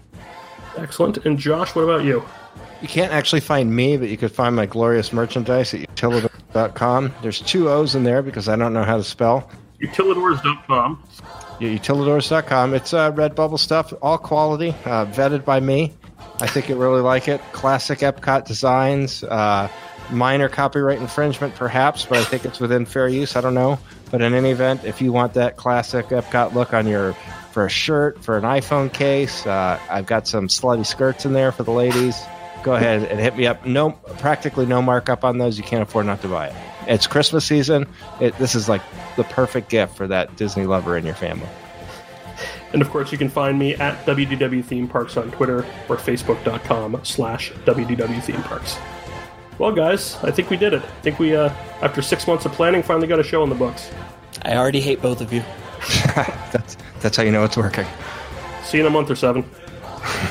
Excellent. And Josh, what about you? You can't actually find me, but you could find my glorious merchandise at utilidors.com. There's two O's in there because I don't know how to spell. Utilidors.com. Yeah, Utilidors.com. It's uh, Redbubble stuff, all quality, uh, vetted by me. I think you really like it. Classic Epcot designs, uh, minor copyright infringement perhaps, but I think it's within fair use. I don't know. But in any event, if you want that classic Epcot look on your for a shirt, for an iPhone case, uh, I've got some slutty skirts in there for the ladies. Go ahead and hit me up. No, practically no markup on those. You can't afford not to buy it. It's Christmas season. It, this is like the perfect gift for that Disney lover in your family. And of course, you can find me at WDW Theme Parks on Twitter or Facebook.com slash WDW Theme Parks. Well, guys, I think we did it. I think we, uh, after six months of planning, finally got a show in the books. I already hate both of you. that's that's how you know it's working. See you in a month or seven.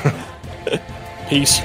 Peace.